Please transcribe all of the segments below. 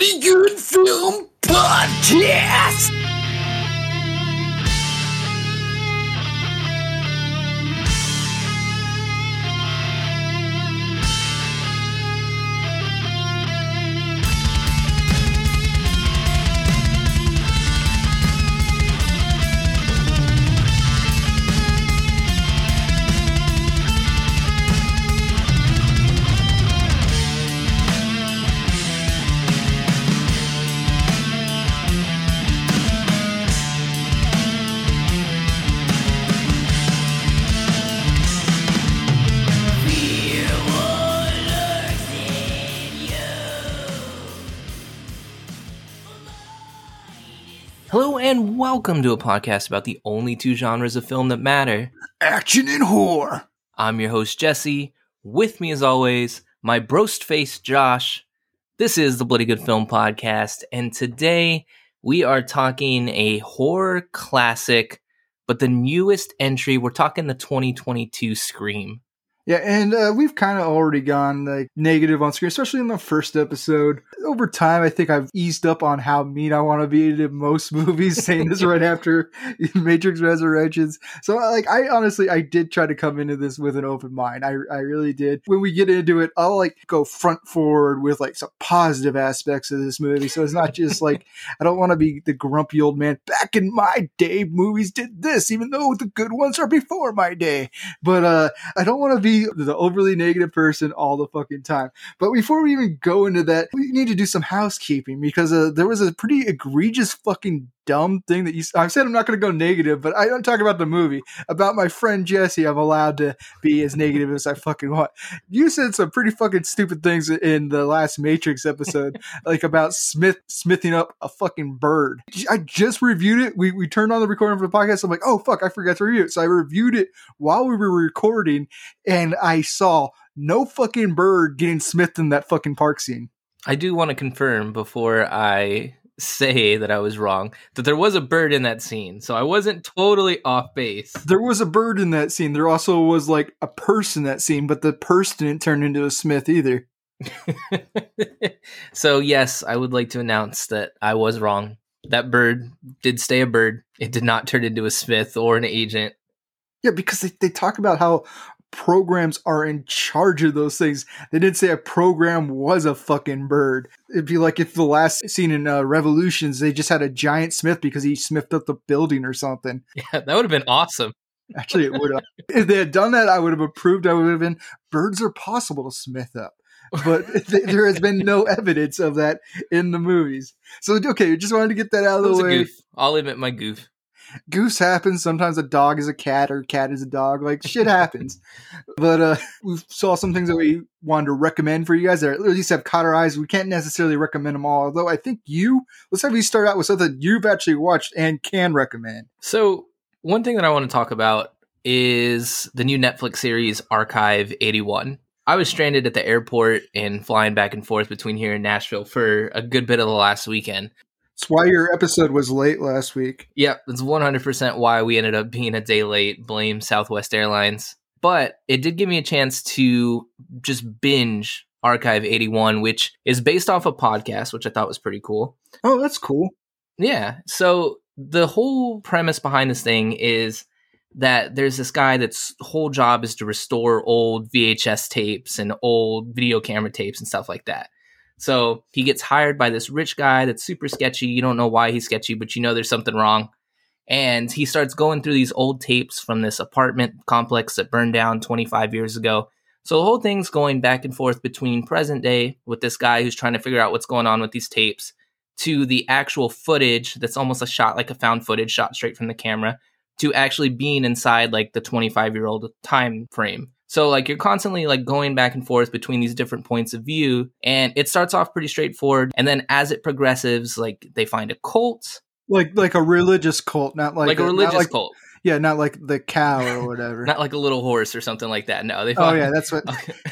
Bloody Good Film Podcast. Welcome to a podcast about the only two genres of film that matter. Action and horror. I'm your host Jesse. With me as always, my broast face Josh. This is the Bloody Good Film Podcast, and today we are talking a horror classic, but the newest entry. We're talking the 2022 Scream. Yeah, and uh, we've kind of already gone like negative on Scream, especially in the first episode. Over time, I think I've eased up on how mean I want to be to most movies, saying this right after Matrix Resurrections. So, like, I honestly, I did try to come into this with an open mind. I, I really did. When we get into it, I'll like go front forward with like some positive aspects of this movie. So it's not just like I don't want to be the grumpy old man. Back in my day, movies did this, even though the good ones are before my day. But uh, I don't want to be the overly negative person all the fucking time. But before we even go into that, we need to do some housekeeping because uh, there was a pretty egregious fucking dumb thing that you. I said I'm not going to go negative, but I don't talk about the movie. About my friend Jesse, I'm allowed to be as negative as I fucking want. You said some pretty fucking stupid things in the last Matrix episode, like about Smith smithing up a fucking bird. I just reviewed it. We we turned on the recording for the podcast. I'm like, oh fuck, I forgot to review it. So I reviewed it while we were recording, and I saw no fucking bird getting smithed in that fucking park scene. I do want to confirm before I say that I was wrong that there was a bird in that scene, so I wasn't totally off base. There was a bird in that scene. There also was like a person in that scene, but the person didn't turn into a smith either. so yes, I would like to announce that I was wrong. That bird did stay a bird. It did not turn into a smith or an agent. Yeah, because they, they talk about how programs are in charge of those things. They didn't say a program was a fucking bird. It'd be like if the last scene in uh, Revolutions, they just had a giant smith because he smithed up the building or something. Yeah, that would have been awesome. Actually, it would have. if they had done that, I would have approved. I would have been birds are possible to smith up. but there has been no evidence of that in the movies. So okay, just wanted to get that out of the way. I'll admit my goof goose happens. Sometimes a dog is a cat or a cat is a dog. Like shit happens. but uh, we saw some things that we wanted to recommend for you guys that at least have caught our eyes. We can't necessarily recommend them all, although I think you. Let's have you start out with something you've actually watched and can recommend. So one thing that I want to talk about is the new Netflix series Archive 81. I was stranded at the airport and flying back and forth between here and Nashville for a good bit of the last weekend. That's why your episode was late last week. Yep, it's 100% why we ended up being a day late. Blame Southwest Airlines. But it did give me a chance to just binge Archive 81, which is based off a podcast, which I thought was pretty cool. Oh, that's cool. Yeah. So the whole premise behind this thing is that there's this guy that's whole job is to restore old VHS tapes and old video camera tapes and stuff like that. So he gets hired by this rich guy that's super sketchy. You don't know why he's sketchy, but you know there's something wrong. And he starts going through these old tapes from this apartment complex that burned down 25 years ago. So the whole thing's going back and forth between present day with this guy who's trying to figure out what's going on with these tapes to the actual footage that's almost a shot like a found footage shot straight from the camera to actually being inside like the 25 year old time frame. So like you're constantly like going back and forth between these different points of view and it starts off pretty straightforward and then as it progresses like they find a cult. Like like a religious cult not like like a, a religious like, cult. yeah not like the cow or whatever. Not like a little horse or something like that no they oh, find, oh yeah that's what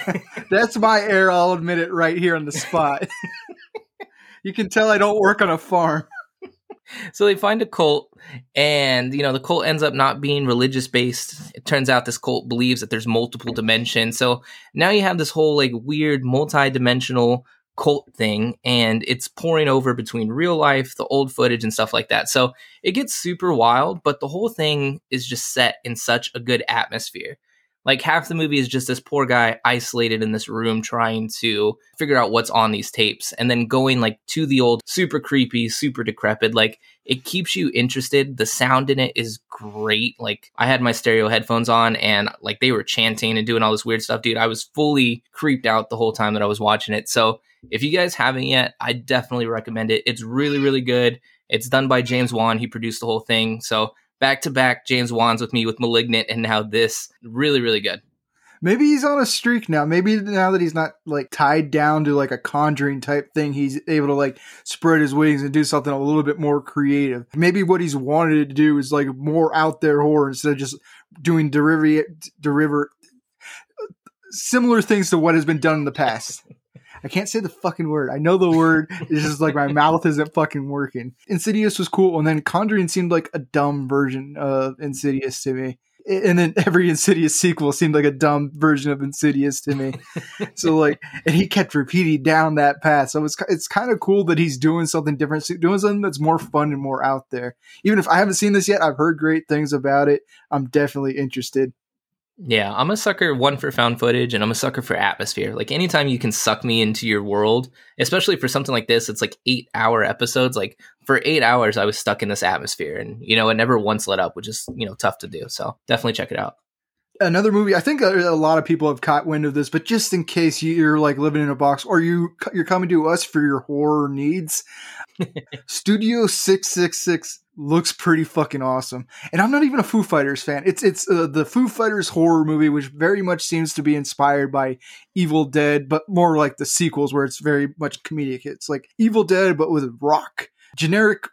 that's my error I'll admit it right here on the spot. You can tell I don't work on a farm so they find a cult and you know the cult ends up not being religious based it turns out this cult believes that there's multiple dimensions so now you have this whole like weird multi-dimensional cult thing and it's pouring over between real life, the old footage and stuff like that. So it gets super wild, but the whole thing is just set in such a good atmosphere. Like half the movie is just this poor guy isolated in this room trying to figure out what's on these tapes and then going like to the old super creepy, super decrepit. Like it keeps you interested. The sound in it is great. Like I had my stereo headphones on and like they were chanting and doing all this weird stuff, dude. I was fully creeped out the whole time that I was watching it. So if you guys haven't yet, I definitely recommend it. It's really, really good. It's done by James Wan. He produced the whole thing. So back to back James Wan's with me with Malignant and now this. Really, really good. Maybe he's on a streak now. Maybe now that he's not like tied down to like a conjuring type thing, he's able to like spread his wings and do something a little bit more creative. Maybe what he's wanted to do is like more out there horror instead of just doing derivative, derivative, similar things to what has been done in the past. I can't say the fucking word. I know the word. It's just like my mouth isn't fucking working. Insidious was cool, and then Conjuring seemed like a dumb version of Insidious to me. And then every Insidious sequel seemed like a dumb version of Insidious to me. so like, and he kept repeating down that path. So it's it's kind of cool that he's doing something different, doing something that's more fun and more out there. Even if I haven't seen this yet, I've heard great things about it. I'm definitely interested. Yeah, I'm a sucker one for found footage and I'm a sucker for atmosphere. Like anytime you can suck me into your world, especially for something like this, it's like 8 hour episodes. Like for 8 hours I was stuck in this atmosphere and you know, it never once let up, which is, you know, tough to do. So, definitely check it out. Another movie, I think uh, a lot of people have caught wind of this, but just in case you're like living in a box or you you're coming to us for your horror needs, Studio 666 looks pretty fucking awesome. And I'm not even a Foo Fighters fan. It's it's uh, the Foo Fighters horror movie, which very much seems to be inspired by Evil Dead, but more like the sequels where it's very much comedic. It's like Evil Dead, but with rock, generic.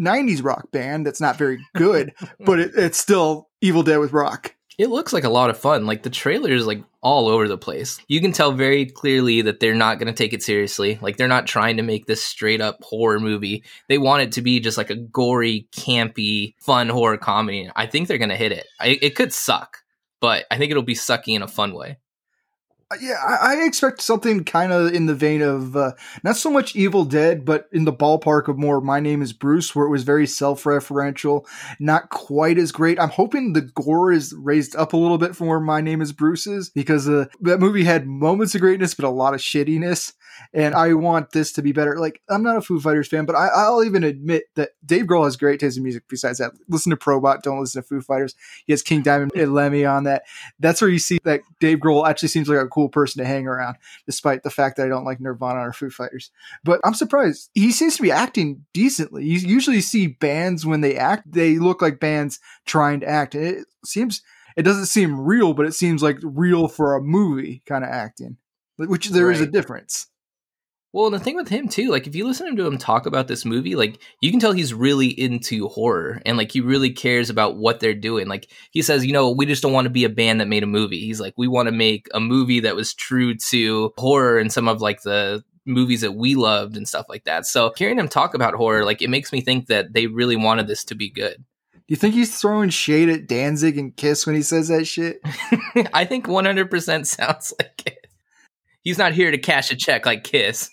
90s rock band that's not very good, but it, it's still Evil Dead with rock. It looks like a lot of fun. Like the trailer is like all over the place. You can tell very clearly that they're not going to take it seriously. Like they're not trying to make this straight up horror movie. They want it to be just like a gory, campy, fun horror comedy. I think they're going to hit it. I, it could suck, but I think it'll be sucky in a fun way. Uh, yeah, I, I expect something kind of in the vein of uh, not so much Evil Dead, but in the ballpark of more My Name is Bruce, where it was very self referential, not quite as great. I'm hoping the gore is raised up a little bit from where My Name is Bruce is, because uh, that movie had moments of greatness, but a lot of shittiness and I want this to be better. Like, I'm not a Foo Fighters fan, but I, will even admit that Dave Grohl has great taste in music. Besides that, listen to Probot, don't listen to Foo Fighters. He has King Diamond and Lemmy on that. That's where you see that Dave Grohl actually seems like a cool person to hang around, despite the fact that I don't like Nirvana or Foo Fighters. But I'm surprised. He seems to be acting decently. You usually see bands when they act, they look like bands trying to act. It seems it doesn't seem real, but it seems like real for a movie kind of acting, which there right. is a difference. Well, the thing with him too, like if you listen to him talk about this movie, like you can tell he's really into horror and like he really cares about what they're doing. Like he says, you know, we just don't want to be a band that made a movie. He's like, we want to make a movie that was true to horror and some of like the movies that we loved and stuff like that. So hearing him talk about horror, like it makes me think that they really wanted this to be good. Do you think he's throwing shade at Danzig and Kiss when he says that shit? I think 100% sounds like it. He's not here to cash a check like Kiss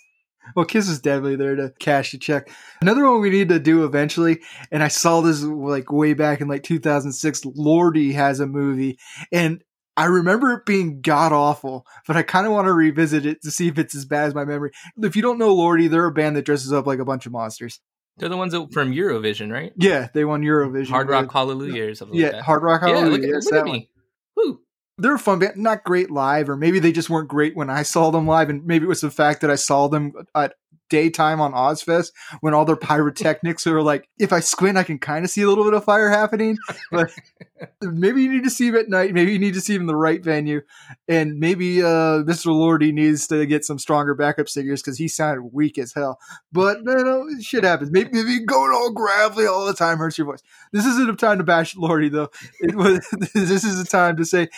well, Kiss is definitely there to cash a check. Another one we need to do eventually, and I saw this like way back in like 2006. Lordi has a movie, and I remember it being god awful, but I kind of want to revisit it to see if it's as bad as my memory. If you don't know Lordi, they're a band that dresses up like a bunch of monsters. They're the ones that, from Eurovision, right? Yeah, they won Eurovision. Hard Rock Hallelujah or something. Yeah, like Hard Rock Hallelujah. Yeah, look, yes, look at me. Woo they're a fun band, not great live, or maybe they just weren't great when I saw them live, and maybe it was the fact that I saw them at daytime on Ozzfest when all their pyrotechnics are like, if I squint, I can kind of see a little bit of fire happening. But maybe you need to see him at night. Maybe you need to see him in the right venue. And maybe uh, Mr. Lordi needs to get some stronger backup singers because he sounded weak as hell. But you know, shit happens. Maybe, maybe going all gravelly all the time hurts your voice. This isn't a time to bash Lordi, though. It was, this is a time to say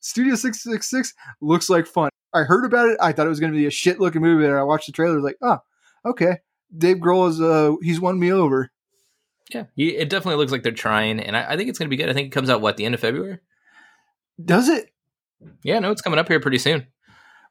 Studio 666 looks like fun. I heard about it. I thought it was going to be a shit looking movie. And I watched the trailer, like, oh, okay, Dave Grohl is uh he's won me over. Yeah, it definitely looks like they're trying, and I, I think it's going to be good. I think it comes out what the end of February. Does it? Yeah, no, it's coming up here pretty soon.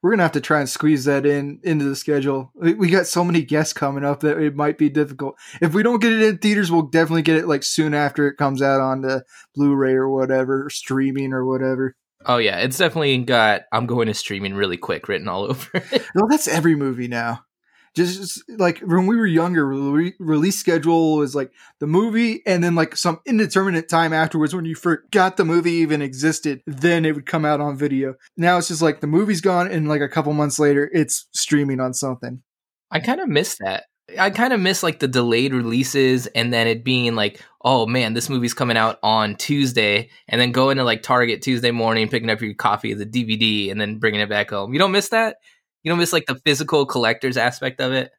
we're gonna have to try and squeeze that in into the schedule. We, we got so many guests coming up that it might be difficult. If we don't get it in theaters, we'll definitely get it like soon after it comes out on the Blu-ray or whatever, or streaming or whatever. Oh yeah, it's definitely got I'm going to streaming really quick written all over it. No, that's every movie now. Just, like when we were younger, re- release schedule was like the movie, and then like some indeterminate time afterwards when you forgot the movie even existed, then it would come out on video. Now it's just like the movie's gone, and like a couple months later, it's streaming on something. I kind of miss that. I kind of miss like the delayed releases and then it being like, oh man, this movie's coming out on Tuesday, and then going to like Target Tuesday morning, picking up your copy of the DVD, and then bringing it back home. You don't miss that? You don't miss like the physical collector's aspect of it?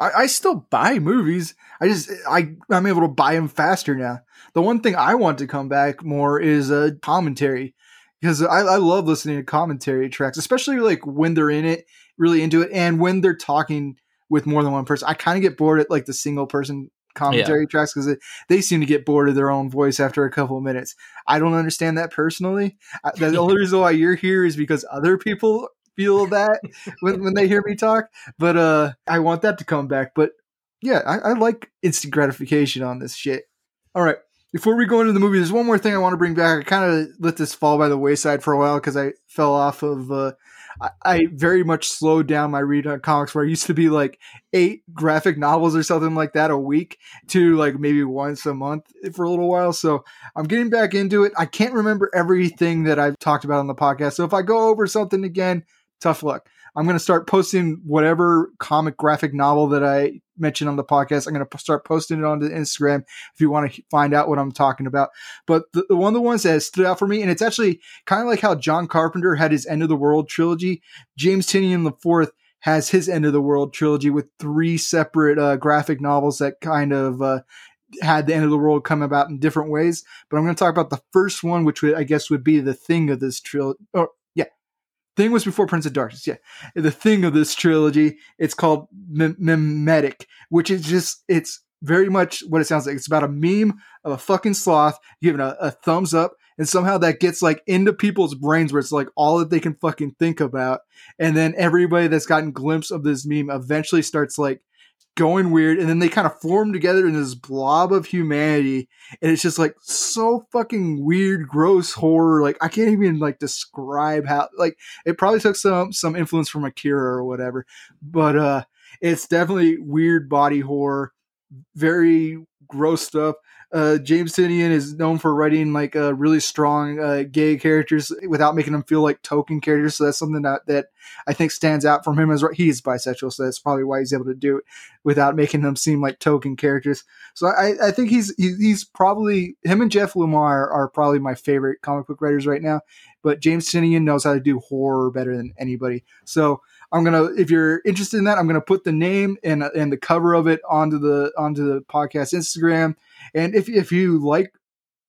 I, I still buy movies. I just I I'm able to buy them faster now. The one thing I want to come back more is a uh, commentary because I, I love listening to commentary tracks, especially like when they're in it, really into it, and when they're talking with more than one person. I kind of get bored at like the single person commentary yeah. tracks because they seem to get bored of their own voice after a couple of minutes. I don't understand that personally. the only reason why you're here is because other people feel that when, when they hear me talk. But uh, I want that to come back. But yeah, I, I like instant gratification on this shit. All right. Before we go into the movie, there's one more thing I want to bring back. I kind of let this fall by the wayside for a while because I fell off of. Uh, I, I very much slowed down my read on comics, where I used to be like eight graphic novels or something like that a week to like maybe once a month for a little while. So I'm getting back into it. I can't remember everything that I've talked about on the podcast. So if I go over something again, tough luck. I'm going to start posting whatever comic graphic novel that I mentioned on the podcast. I'm going to start posting it onto Instagram if you want to find out what I'm talking about. But the, the, one of the ones that stood out for me, and it's actually kind of like how John Carpenter had his End of the World trilogy. James Tynion IV has his End of the World trilogy with three separate uh, graphic novels that kind of uh, had the end of the world come about in different ways. But I'm going to talk about the first one, which would, I guess would be the thing of this trilogy, or Thing was before Prince of Darkness. Yeah, the thing of this trilogy. It's called Memetic, which is just it's very much what it sounds like. It's about a meme of a fucking sloth giving a, a thumbs up, and somehow that gets like into people's brains where it's like all that they can fucking think about, and then everybody that's gotten glimpse of this meme eventually starts like going weird and then they kind of form together in this blob of humanity and it's just like so fucking weird gross horror like i can't even like describe how like it probably took some some influence from akira or whatever but uh it's definitely weird body horror very gross stuff uh, James Tynion is known for writing like uh, really strong uh, gay characters without making them feel like token characters. So that's something that, that I think stands out from him as he's bisexual. So that's probably why he's able to do it without making them seem like token characters. So I, I think he's he's probably him and Jeff Lemire are probably my favorite comic book writers right now. But James Tynion knows how to do horror better than anybody. So I'm gonna, if you're interested in that, I'm gonna put the name and and the cover of it onto the onto the podcast Instagram and if if you like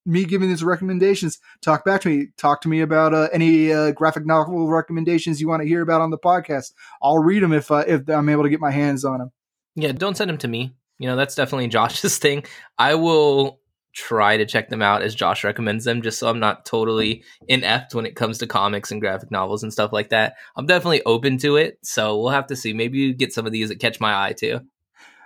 me giving these recommendations, talk back to me. Talk to me about uh, any uh, graphic novel recommendations you want to hear about on the podcast. I'll read them if uh, if I'm able to get my hands on them. Yeah, don't send them to me. You know that's definitely Josh's thing. I will try to check them out as Josh recommends them, just so I'm not totally inept when it comes to comics and graphic novels and stuff like that. I'm definitely open to it, so we'll have to see. Maybe you get some of these that catch my eye too.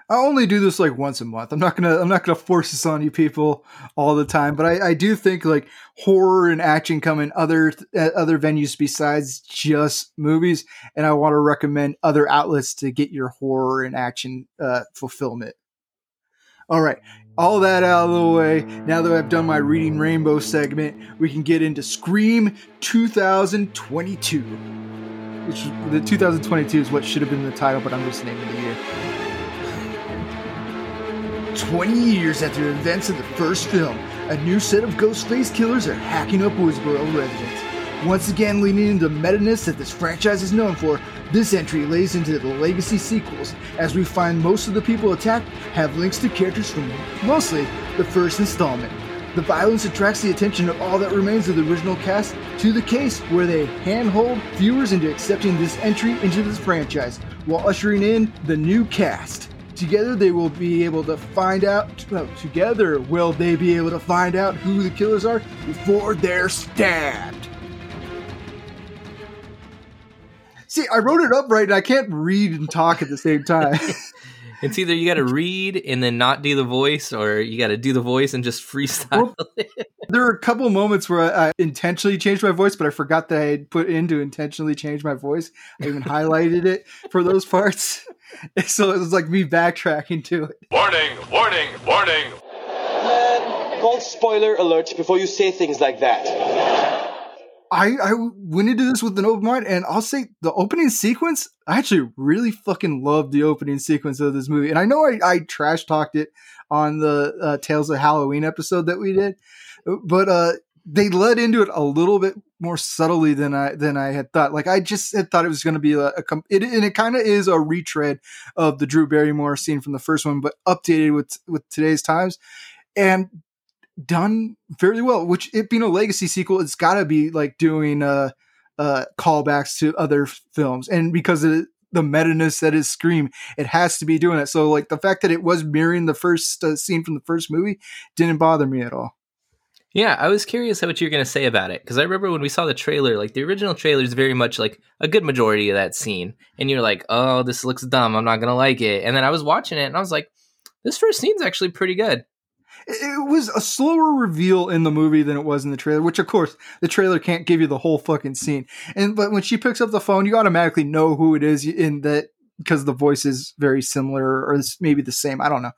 I only do this like once a month. I'm not gonna I'm not gonna force this on you people all the time, but I, I do think like horror and action come in other uh, other venues besides just movies, and I want to recommend other outlets to get your horror and action uh, fulfillment. All right, all that out of the way. Now that I've done my reading rainbow segment, we can get into Scream 2022. Which the 2022 is what should have been the title, but I'm just naming the year. 20 years after the events of the first film, a new set of Ghostface killers are hacking up Woodsboro residents. Once again, leaning into the meta-ness that this franchise is known for, this entry lays into the legacy sequels, as we find most of the people attacked have links to characters from mostly the first installment. The violence attracts the attention of all that remains of the original cast to the case where they handhold viewers into accepting this entry into this franchise, while ushering in the new cast. Together they will be able to find out, well, together will they be able to find out who the killers are before they're stabbed. See, I wrote it up right, and I can't read and talk at the same time. It's either you got to read and then not do the voice, or you got to do the voice and just freestyle. Well, there are a couple moments where I, I, intentionally changed my voice, but I forgot that I had put in to intentionally change my voice. I even highlighted it for those parts, so it was like me backtracking to it. Warning! Warning! Warning! Um, Man, call spoiler alert before you say things like that. I, I went into this with an open mind, and I'll say the opening sequence. I actually really fucking loved the opening sequence of this movie, and I know I, I trash talked it on the uh, Tales of Halloween episode that we did, but uh, they led into it a little bit more subtly than I than I had thought. Like I just had thought it was going to be a, a it, and it kind of is a retread of the Drew Barrymore scene from the first one, but updated with with today's times. And done fairly well. Which it being a legacy sequel, it's got to be like doing uh, uh, callbacks to other films, and because of the meta-ness that is Scream, it has to be doing it. So like the fact that it was mirroring the first uh, scene from the first movie didn't bother me at all. Yeah, I was curious what you were going to say about it because I remember when we saw the trailer, like the original trailer is very much like a good majority of that scene, and you're like, "Oh, this looks dumb. I'm not going to like it." And then I was watching it, and I was like, "This first scene's actually pretty good." It was a slower reveal in the movie than it was in the trailer, which of course the trailer can't give you the whole fucking scene. And but when she picks up the phone, you automatically know who it is in that because the voice is very similar or maybe the same. I don't know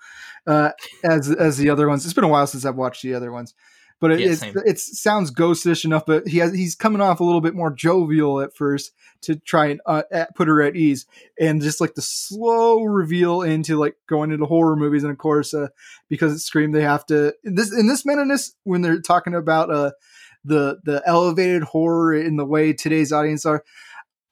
uh, as as the other ones. It's been a while since I've watched the other ones but it, yeah, it sounds ghostish enough. But he has he's coming off a little bit more jovial at first to try and uh, put her at ease, and just like the slow reveal into like going into horror movies, and of course, uh, because it's Scream, they have to in this in this menace when they're talking about uh the the elevated horror in the way today's audience are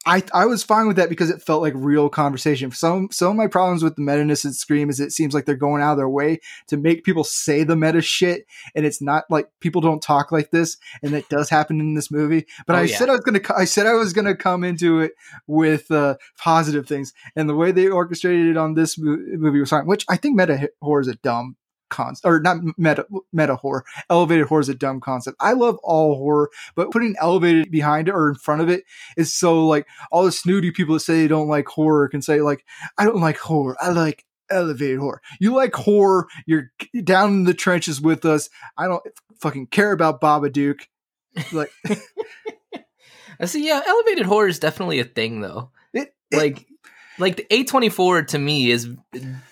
I I was fine with that because it felt like real conversation. Some some of my problems with the meta-ness and Scream is it seems like they're going out of their way to make people say the meta shit, and it's not like people don't talk like this, and it does happen in this movie. But oh, I yeah. said I was gonna I said I was gonna come into it with uh, positive things, and the way they orchestrated it on this movie was fine. Which I think meta horror is a dumb concept or not meta meta horror. Elevated horror is a dumb concept. I love all horror, but putting elevated behind it or in front of it is so like all the snooty people that say they don't like horror can say like I don't like horror. I like elevated horror. You like horror. You're down in the trenches with us. I don't fucking care about Babadook. Like, I see. Yeah, elevated horror is definitely a thing, though. It, it like, like the A twenty four to me is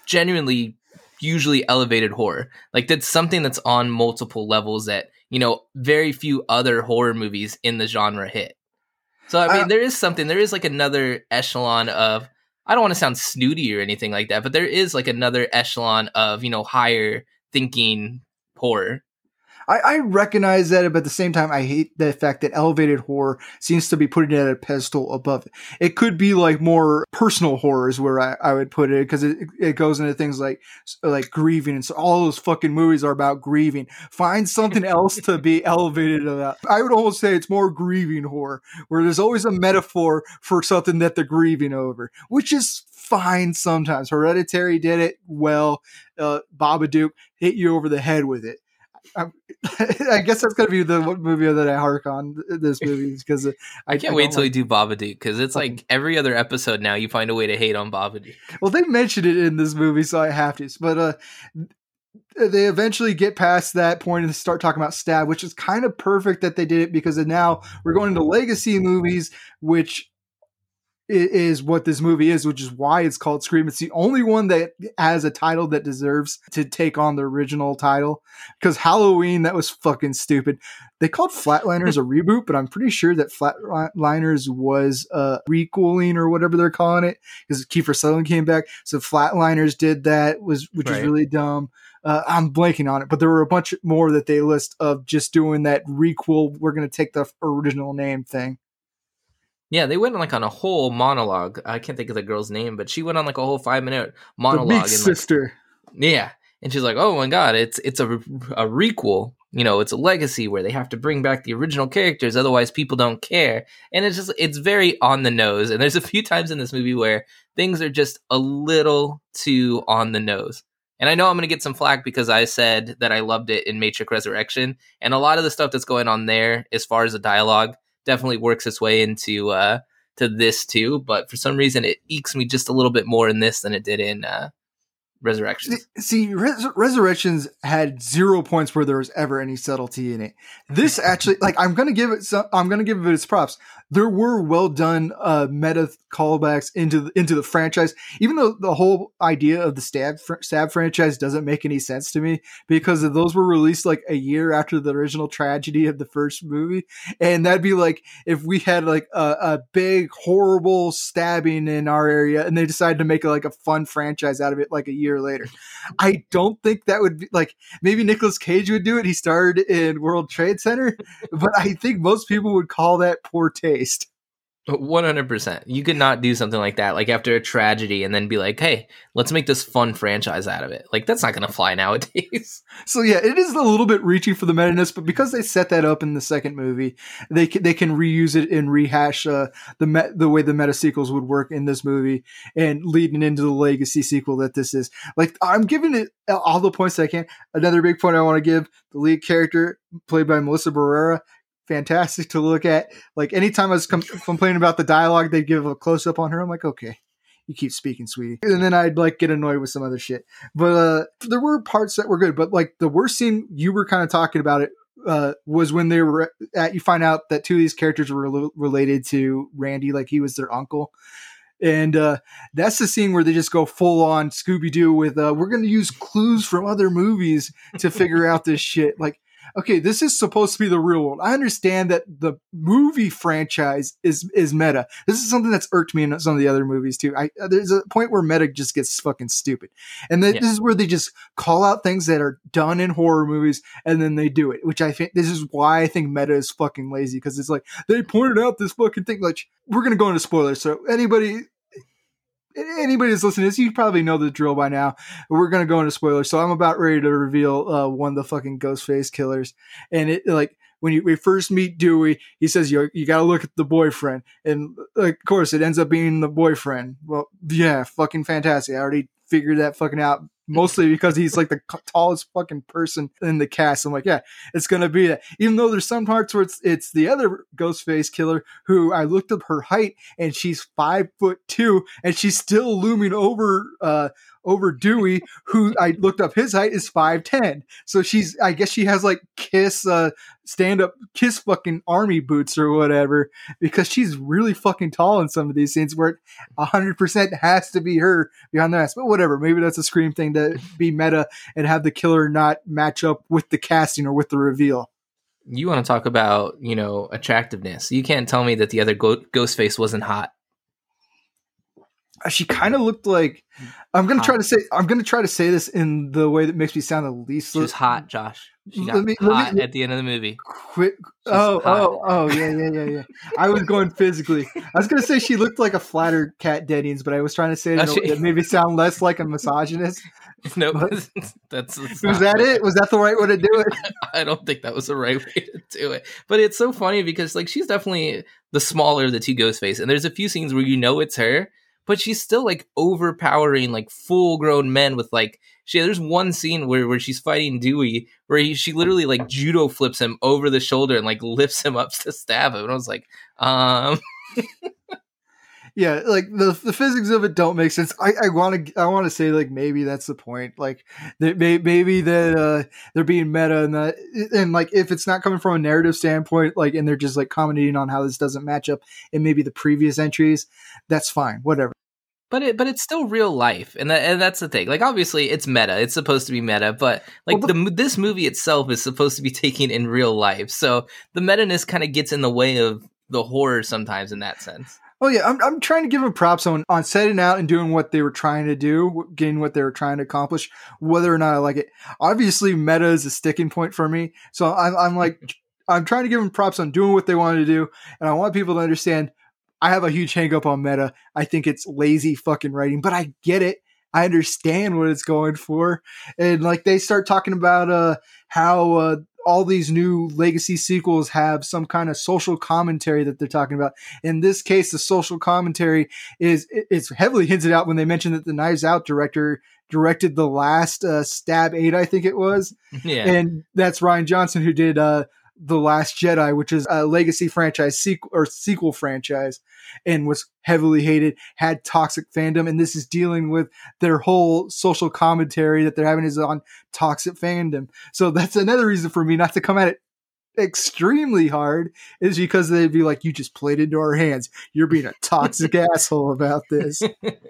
genuinely usually elevated horror. Like that's something that's on multiple levels that, you know, very few other horror movies in the genre hit. So I mean, uh, there is something, there is like another echelon of I don't want to sound snooty or anything like that, but there is like another echelon of, you know, higher thinking horror. I, I, recognize that, but at the same time, I hate the fact that elevated horror seems to be putting it at a pedestal above it. It could be like more personal horrors where I, I would put it because it, it goes into things like like grieving and so all those fucking movies are about grieving. Find something else to be elevated about. I would almost say it's more grieving horror where there's always a metaphor for something that they're grieving over, which is fine sometimes. Hereditary did it well. Uh, Babadook hit you over the head with it. I guess that's gonna be the movie that I hark on this movie because I, I, can't I wait till like, we do Babadook because it's like every other episode now you find a way to hate on Babadook. Well, they mentioned it in this movie, so I have to. But uh, they eventually get past that point and start talking about stab, which is kind of perfect that they did it because now we're going into legacy movies, which is what this movie is, which is why it's called Scream. It's the only one that has a title that deserves to take on the original title. Because Halloween, that was fucking stupid. They called Flatliners a reboot, but I'm pretty sure that Flatliners was uh, requeling or whatever they're calling it. Because Kiefer Sutherland came back, so Flatliners did that, was which right. was really dumb. Uh, I'm blanking on it, but there were a bunch more that they list of just doing that requel. We're going to take the original name thing. Yeah, they went on like on a whole monologue. I can't think of the girl's name, but she went on like a whole five minute monologue. The and, like, sister. Yeah, and she's like, "Oh my god, it's it's a a requel. You know, it's a legacy where they have to bring back the original characters, otherwise people don't care." And it's just it's very on the nose. And there's a few times in this movie where things are just a little too on the nose. And I know I'm going to get some flack because I said that I loved it in Matrix Resurrection, and a lot of the stuff that's going on there, as far as the dialogue, definitely works its way into uh, to this too, but for some reason it ekes me just a little bit more in this than it did in uh, Resurrections. See, Res- Resurrections had zero points where there was ever any subtlety in it. This actually, like, I'm gonna give it some. I'm gonna give it its props. There were well done uh, meta callbacks into the, into the franchise, even though the whole idea of the stab fr- stab franchise doesn't make any sense to me because those were released like a year after the original tragedy of the first movie, and that'd be like if we had like a, a big horrible stabbing in our area, and they decided to make like a fun franchise out of it like a year later. I don't think that would be like maybe Nicolas Cage would do it. He starred in World Trade Center, but I think most people would call that poor taste. One hundred percent. You could not do something like that, like after a tragedy, and then be like, "Hey, let's make this fun franchise out of it." Like that's not going to fly nowadays. So yeah, it is a little bit reaching for the meta-ness, but because they set that up in the second movie, they can, they can reuse it and rehash uh, the me- the way the meta sequels would work in this movie and leading into the legacy sequel that this is. Like I'm giving it all the points I can. Another big point I want to give: the lead character played by Melissa Barrera fantastic to look at. Like anytime I was com- complaining about the dialogue, they'd give a close up on her. I'm like, okay, you keep speaking, sweetie. And then I'd like get annoyed with some other shit. But uh, there were parts that were good. But like the worst scene you were kind of talking about it uh, was when they were at. You find out that two of these characters were rel- related to Randy, like he was their uncle. And uh, that's the scene where they just go full on Scooby Doo with, uh, we're going to use clues from other movies to figure out this shit. Like, okay, this is supposed to be the real world. I understand that the movie franchise is is meta. This is something that's irked me in some of the other movies too. I uh, there's a point where meta just gets fucking stupid, and Yeah. this is where they just call out things that are done in horror movies, and then they do it. Which I think this is why I think meta is fucking lazy because it's like they pointed out this fucking thing. Like we're gonna go into spoilers, so anybody. Anybody that's listening to this, you probably know the drill by now. We're gonna go into spoilers, so I'm about ready to reveal uh, one of the fucking Ghostface killers. And it like when you we first meet Dewey, he says you you got to look at the boyfriend, and of course it ends up being the boyfriend. Well, yeah, fucking fantastic. I already figured that fucking out. Mostly because he's like the tallest fucking person in the cast. I'm like, yeah, it's gonna be that. Even though there's some parts where it's it's the other Ghostface killer who I looked up her height and she's five foot two and she's still looming over uh over Dewey, who I looked up his height is five ten. So she's I guess she has like kiss uh stand up kiss fucking army boots or whatever because she's really fucking tall in some of these scenes where it hundred percent has to be her behind the mask. But whatever, maybe that's a scream thing to be meta and have the killer not match up with the casting or with the reveal. You want to talk about you know attractiveness? You can't tell me that the other go- Ghostface wasn't hot. She kind of looked like I'm gonna try to say I'm gonna try to say this in the way that makes me sound the least She was hot, Josh. She got Let me- let me- hot at the end of the movie. Quit. Oh, hot. oh, oh, yeah, yeah, yeah, yeah. I was going physically. I was going to say she looked like a flattered Kat Dennings, but I was trying to say it in a Oh, way she- that made me sound less like a misogynist. No, What? that's, that's Was that it? Was that the right way to do it? I don't think that was the right way to do it. But it's so funny because like she's definitely the smaller of the two Ghostface, and there's a few scenes where you know it's her, but she's still like overpowering like full grown men with like she. There's one scene where where she's fighting Dewey where he, she literally like judo flips him over the shoulder and like lifts him up to stab him, and I was like, um, Yeah, like the the physics of it don't make sense. I I want to I want to say like maybe that's the point. Like that may, maybe that uh, they're being meta and that and like if it's not coming from a narrative standpoint, like and they're just like commenting on how this doesn't match up in maybe the previous entries, that's fine. Whatever. but it but it's still real life, and that and that's the thing. Like obviously it's meta, it's supposed to be meta, but like Well, the this movie itself is supposed to be taken in real life, so the meta ness kind of gets in the way of the horror sometimes in that sense. Oh yeah, I'm I'm trying to give them props on on setting out and doing what they were trying to do, getting what they were trying to accomplish, whether or not I like it. Obviously, meta is a sticking point for me, so I'm I'm like I'm trying to give them props on doing what they wanted to do, and I want people to understand. I have a huge hangup on meta. I think it's lazy fucking writing, but I get it. I understand what it's going for, and like they start talking about uh how uh all these new legacy sequels have some kind of social commentary that they're talking about. In this case, the social commentary is it's heavily hinted out when they mention that the Knives Out director directed the last uh, Stab Eight, I think it was, Yeah, and that's Rian Johnson who did uh, The Last Jedi, which is a legacy franchise sequel or sequel franchise, and was heavily hated, had toxic fandom, and this is dealing with their whole social commentary that they're having is on toxic fandom. So that's another reason for me not to come at it extremely hard is because they'd be like, "You just played into our hands. You're being a toxic asshole about this."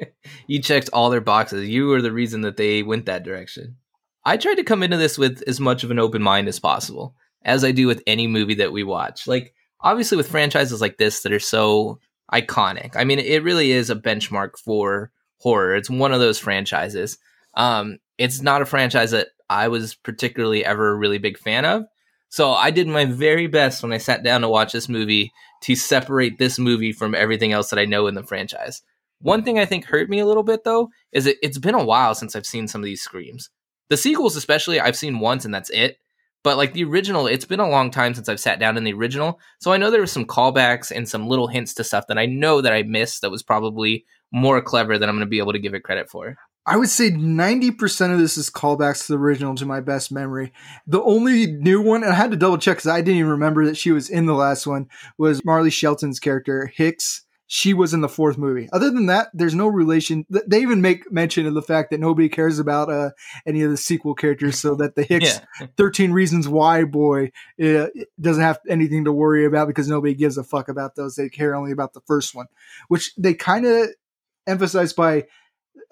you checked all their boxes. You were the reason that they went that direction. I tried to come into this with as much of an open mind as possible, as I do with any movie that we watch. Like, obviously, with franchises like this that are so iconic. I mean, it really is a benchmark for horror. It's one of those franchises. Um, it's not a franchise that I was particularly ever a really big fan of. So I did my very best when I sat down to watch this movie to separate this movie from everything else that I know in the franchise. One thing I think hurt me a little bit though is that it's been a while since I've seen some of these screams. The sequels, especially, I've seen once and that's it. But like the original, it's been a long time since I've sat down in the original. So I know there was some callbacks and some little hints to stuff that I know that I missed that was probably more clever than I'm going to be able to give it credit for. I would say 90% of this is callbacks to the original to my best memory. The only new one, and I had to double check because I didn't even remember that she was in the last one, was Marley Shelton's character, Hicks she was in the fourth movie. Other than that, there's no relation. They even make mention of the fact that nobody cares about uh, any of the sequel characters, so that the Hicks yeah. 13 Reasons Why boy uh, doesn't have anything to worry about because nobody gives a fuck about those. They care only about the first one, which they kind of emphasize by.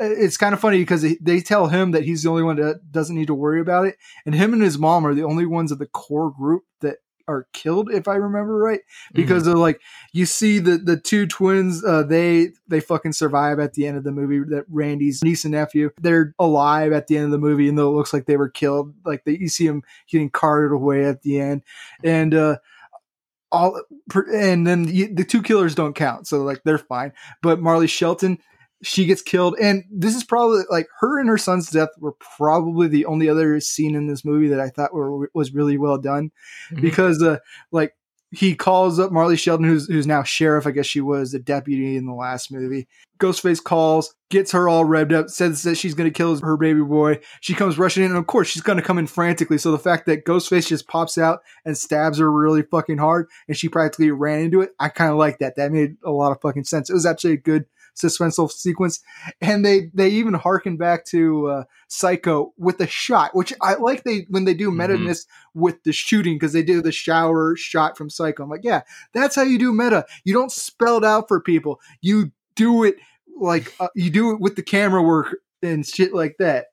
Uh, it's kind of funny because they tell him that he's the only one that doesn't need to worry about it, and him and his mom are the only ones of the core group that are killed if I remember right because mm-hmm. of like you see the the two twins uh, they they fucking survive at the end of the movie that Randy's niece and nephew they're alive at the end of the movie and though it looks like they were killed like they, you see them getting carted away at the end and uh all and then the two killers don't count so like they're fine but Marley Shelton she gets killed and this is probably like her and her son's death were probably the only other scene in this movie that i thought were, was really well done mm-hmm. because uh like he calls up marley shelton who's who's now sheriff i guess she was the deputy in the last movie. Ghostface calls gets her all revved up says that she's going to kill her baby boy. She comes rushing in and of course she's going to come in frantically. So the fact that ghostface just pops out and stabs her really fucking hard and she practically ran into it i kind of like that. That made a lot of fucking sense. It was actually a good suspenseful sequence, and they they even harken back to uh, Psycho with a shot, which I like. They when they do meta mm-hmm. with the shooting because they do the shower shot from Psycho. I'm like, yeah, that's how you do meta. You don't spell it out for people. You do it like uh, you do it with the camera work and shit like that.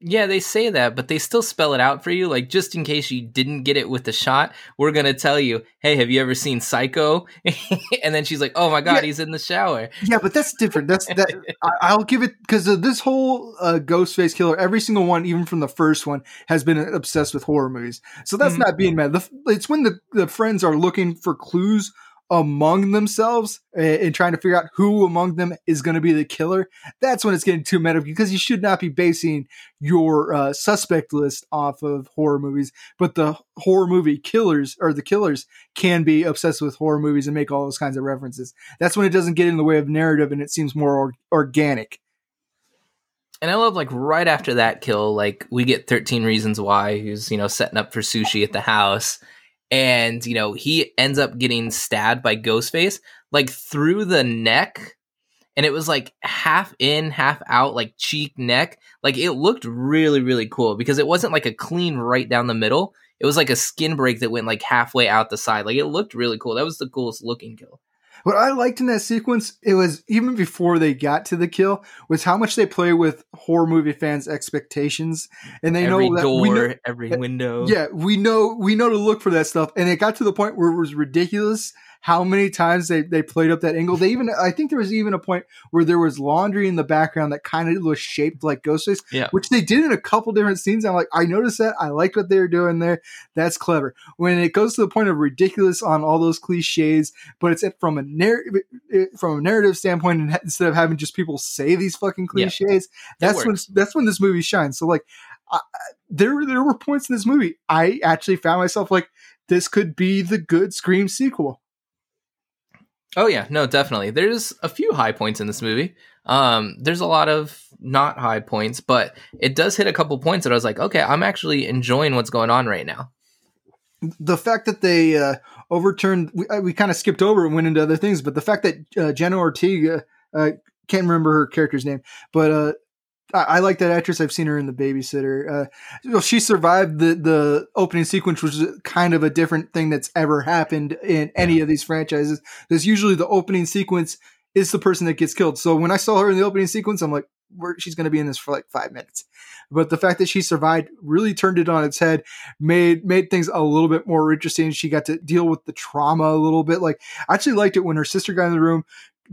Yeah, they say that, but they still spell it out for you. Like, just in case you didn't get it with the shot, we're going to tell you, hey, have you ever seen Psycho? and then she's like, oh my God, yeah. he's in the shower. Yeah, but that's different. That's that. I, will give it because this whole uh, Ghostface killer, every single one, even from the first one, has been obsessed with horror movies. So that's mm-hmm. not being mad. The, it's when the, the friends are looking for clues among themselves and trying to figure out who among them is going to be the killer, that's when it's getting too meta because you should not be basing your uh, suspect list off of horror movies. But the horror movie killers or the killers can be obsessed with horror movies and make all those kinds of references. That's when it doesn't get in the way of narrative and it seems more or- organic. And I love like right after that kill, like we get 13 reasons why who's, you know, setting up for sushi at the house and you know he ends up getting stabbed by Ghostface like through the neck and it was like half in half out like cheek neck. Like it looked really really cool because it wasn't like a clean right down the middle. It was like a skin break that went like halfway out the side. Like it looked really cool. That was the coolest looking kill what I liked in that sequence, it was even before they got to the kill, was how much they play with horror movie fans' expectations, and they every know that door, we know, every window. Yeah, we know we know to look for that stuff, and it got to the point where it was ridiculous how many times they, they played up that angle. They even, I think there was even a point where there was laundry in the background that kind of was shaped like Ghostface, yeah. which they did in a couple different scenes. I'm like, I noticed that. I like what they were doing there. That's clever. When it goes to the point of ridiculous on all those cliches, but it's from a narrative, from a narrative standpoint, instead of having just people say these fucking cliches, yeah. that's when, that's when this movie shines. So like, I, there, there were points in this movie I actually found myself like, this could be the good Scream sequel. Oh yeah, no, definitely. There's a few high points in this movie. Um, there's a lot of not high points, but it does hit a couple points that I was like, okay, I'm actually enjoying what's going on right now. the fact that they uh, overturned, we, we kind of skipped over and went into other things, but the fact that uh, Jenna Ortega, uh, can't remember her character's name, but uh, I, I like that actress. I've seen her in The Babysitter. Uh, well, she survived the the opening sequence, which is kind of a different thing that's ever happened in any of these franchises. Because usually the opening sequence is the person that gets killed. So when I saw her in the opening sequence, I'm like, she's going to be in this for like five minutes. But the fact that she survived really turned it on its head, made made things a little bit more interesting. She got to deal with the trauma a little bit. Like I actually liked it when her sister got in the room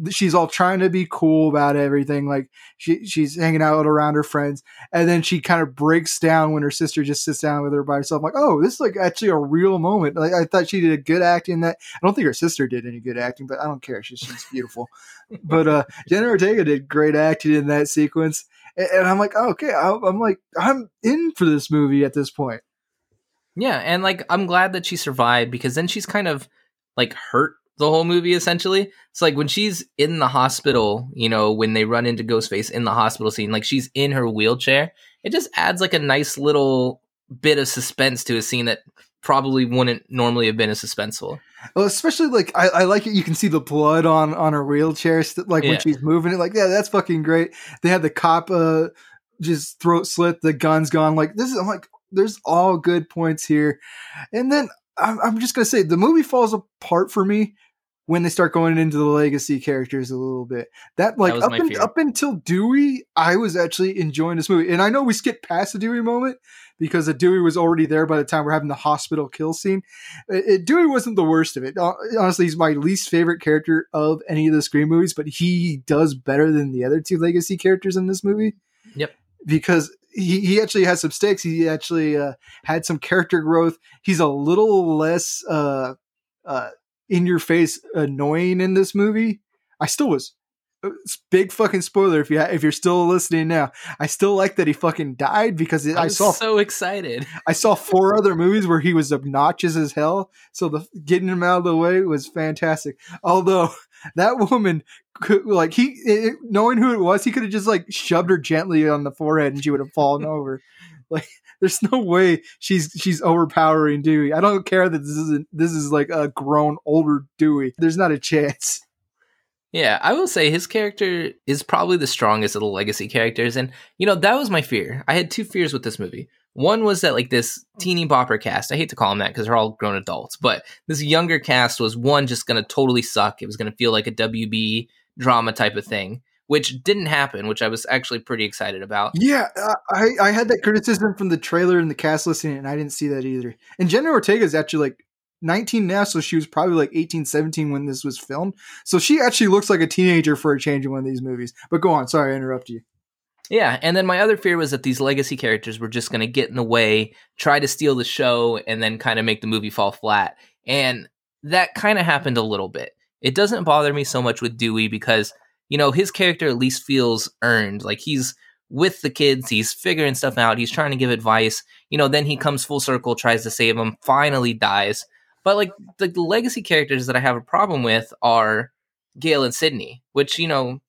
she's all trying to be cool about everything. Like she she's hanging out around her friends, and then she kind of breaks down when her sister just sits down with her by herself. like, oh, this is like actually a real moment. Like I thought she did a good acting. That I don't think her sister did any good acting, but I don't care. She's she's beautiful. but uh Jenna Ortega did great acting in that sequence, and, and I'm like, oh, okay, I, I'm like I'm in for this movie at this point. Yeah, and like I'm glad that she survived because then she's kind of like hurt the whole movie essentially. It's like when she's in the hospital, you know, when they run into Ghostface in the hospital scene, like she's in her wheelchair. It just adds like a nice little bit of suspense to a scene that probably wouldn't normally have been as suspenseful. Well, especially like I, I like it. You can see the blood on on her wheelchair, like yeah. when she's moving it. Like, yeah, that's fucking great. They had the cop uh just throat slit, the gun's gone. Like this is, I'm like, there's all good points here. And then I'm, I'm just gonna say the movie falls apart for me when they start going into the legacy characters a little bit. That like that up, up until Dewey, I was actually enjoying this movie. And I know we skipped past the Dewey moment because the Dewey was already there by the time we're having the hospital kill scene. It, it, Dewey wasn't the worst of it. Honestly, he's my least favorite character of any of the Scream movies, but he does better than the other two legacy characters in this movie. Yep. Because he, he actually has some stakes. He actually uh, had some character growth. He's a little less uh, uh, in your face annoying in this movie. I still was uh, big fucking spoiler if you if you're still listening now. I still like that he fucking died because it, I, I saw so excited. I saw four other movies where he was obnoxious as hell, so the getting him out of the way was fantastic. Although that woman could, like he it, knowing who it was, he could have just like shoved her gently on the forehead and she would have fallen over. Like there's no way she's she's overpowering Dewey. I don't care that this isn't this is like a grown older Dewey. There's not a chance. Yeah, I will say his character is probably the strongest of the legacy characters, and you know that was my fear. I had two fears with this movie. One was that like this teeny bopper cast. I hate to call them that because they're all grown adults, but this younger cast was one just going to totally suck. It was going to feel like a WB drama type of thing which didn't happen, which I was actually pretty excited about. Yeah, uh, I, I had that criticism from the trailer and the cast listing, and I didn't see that either. And Jenna Ortega is actually like 19 now, so she was probably like 18, 17 when this was filmed. So she actually looks like a teenager for a change in one of these movies. But go on, sorry I interrupted you. Yeah, and then my other fear was that these legacy characters were just going to get in the way, try to steal the show, and then kind of make the movie fall flat. And that kind of happened a little bit. It doesn't bother me so much with Dewey because – you know, his character at least feels earned. Like he's with the kids, he's figuring stuff out, he's trying to give advice. You know, then he comes full circle, tries to save them, finally dies. But like the, the legacy characters that I have a problem with are Gale and Sidney, which, you know,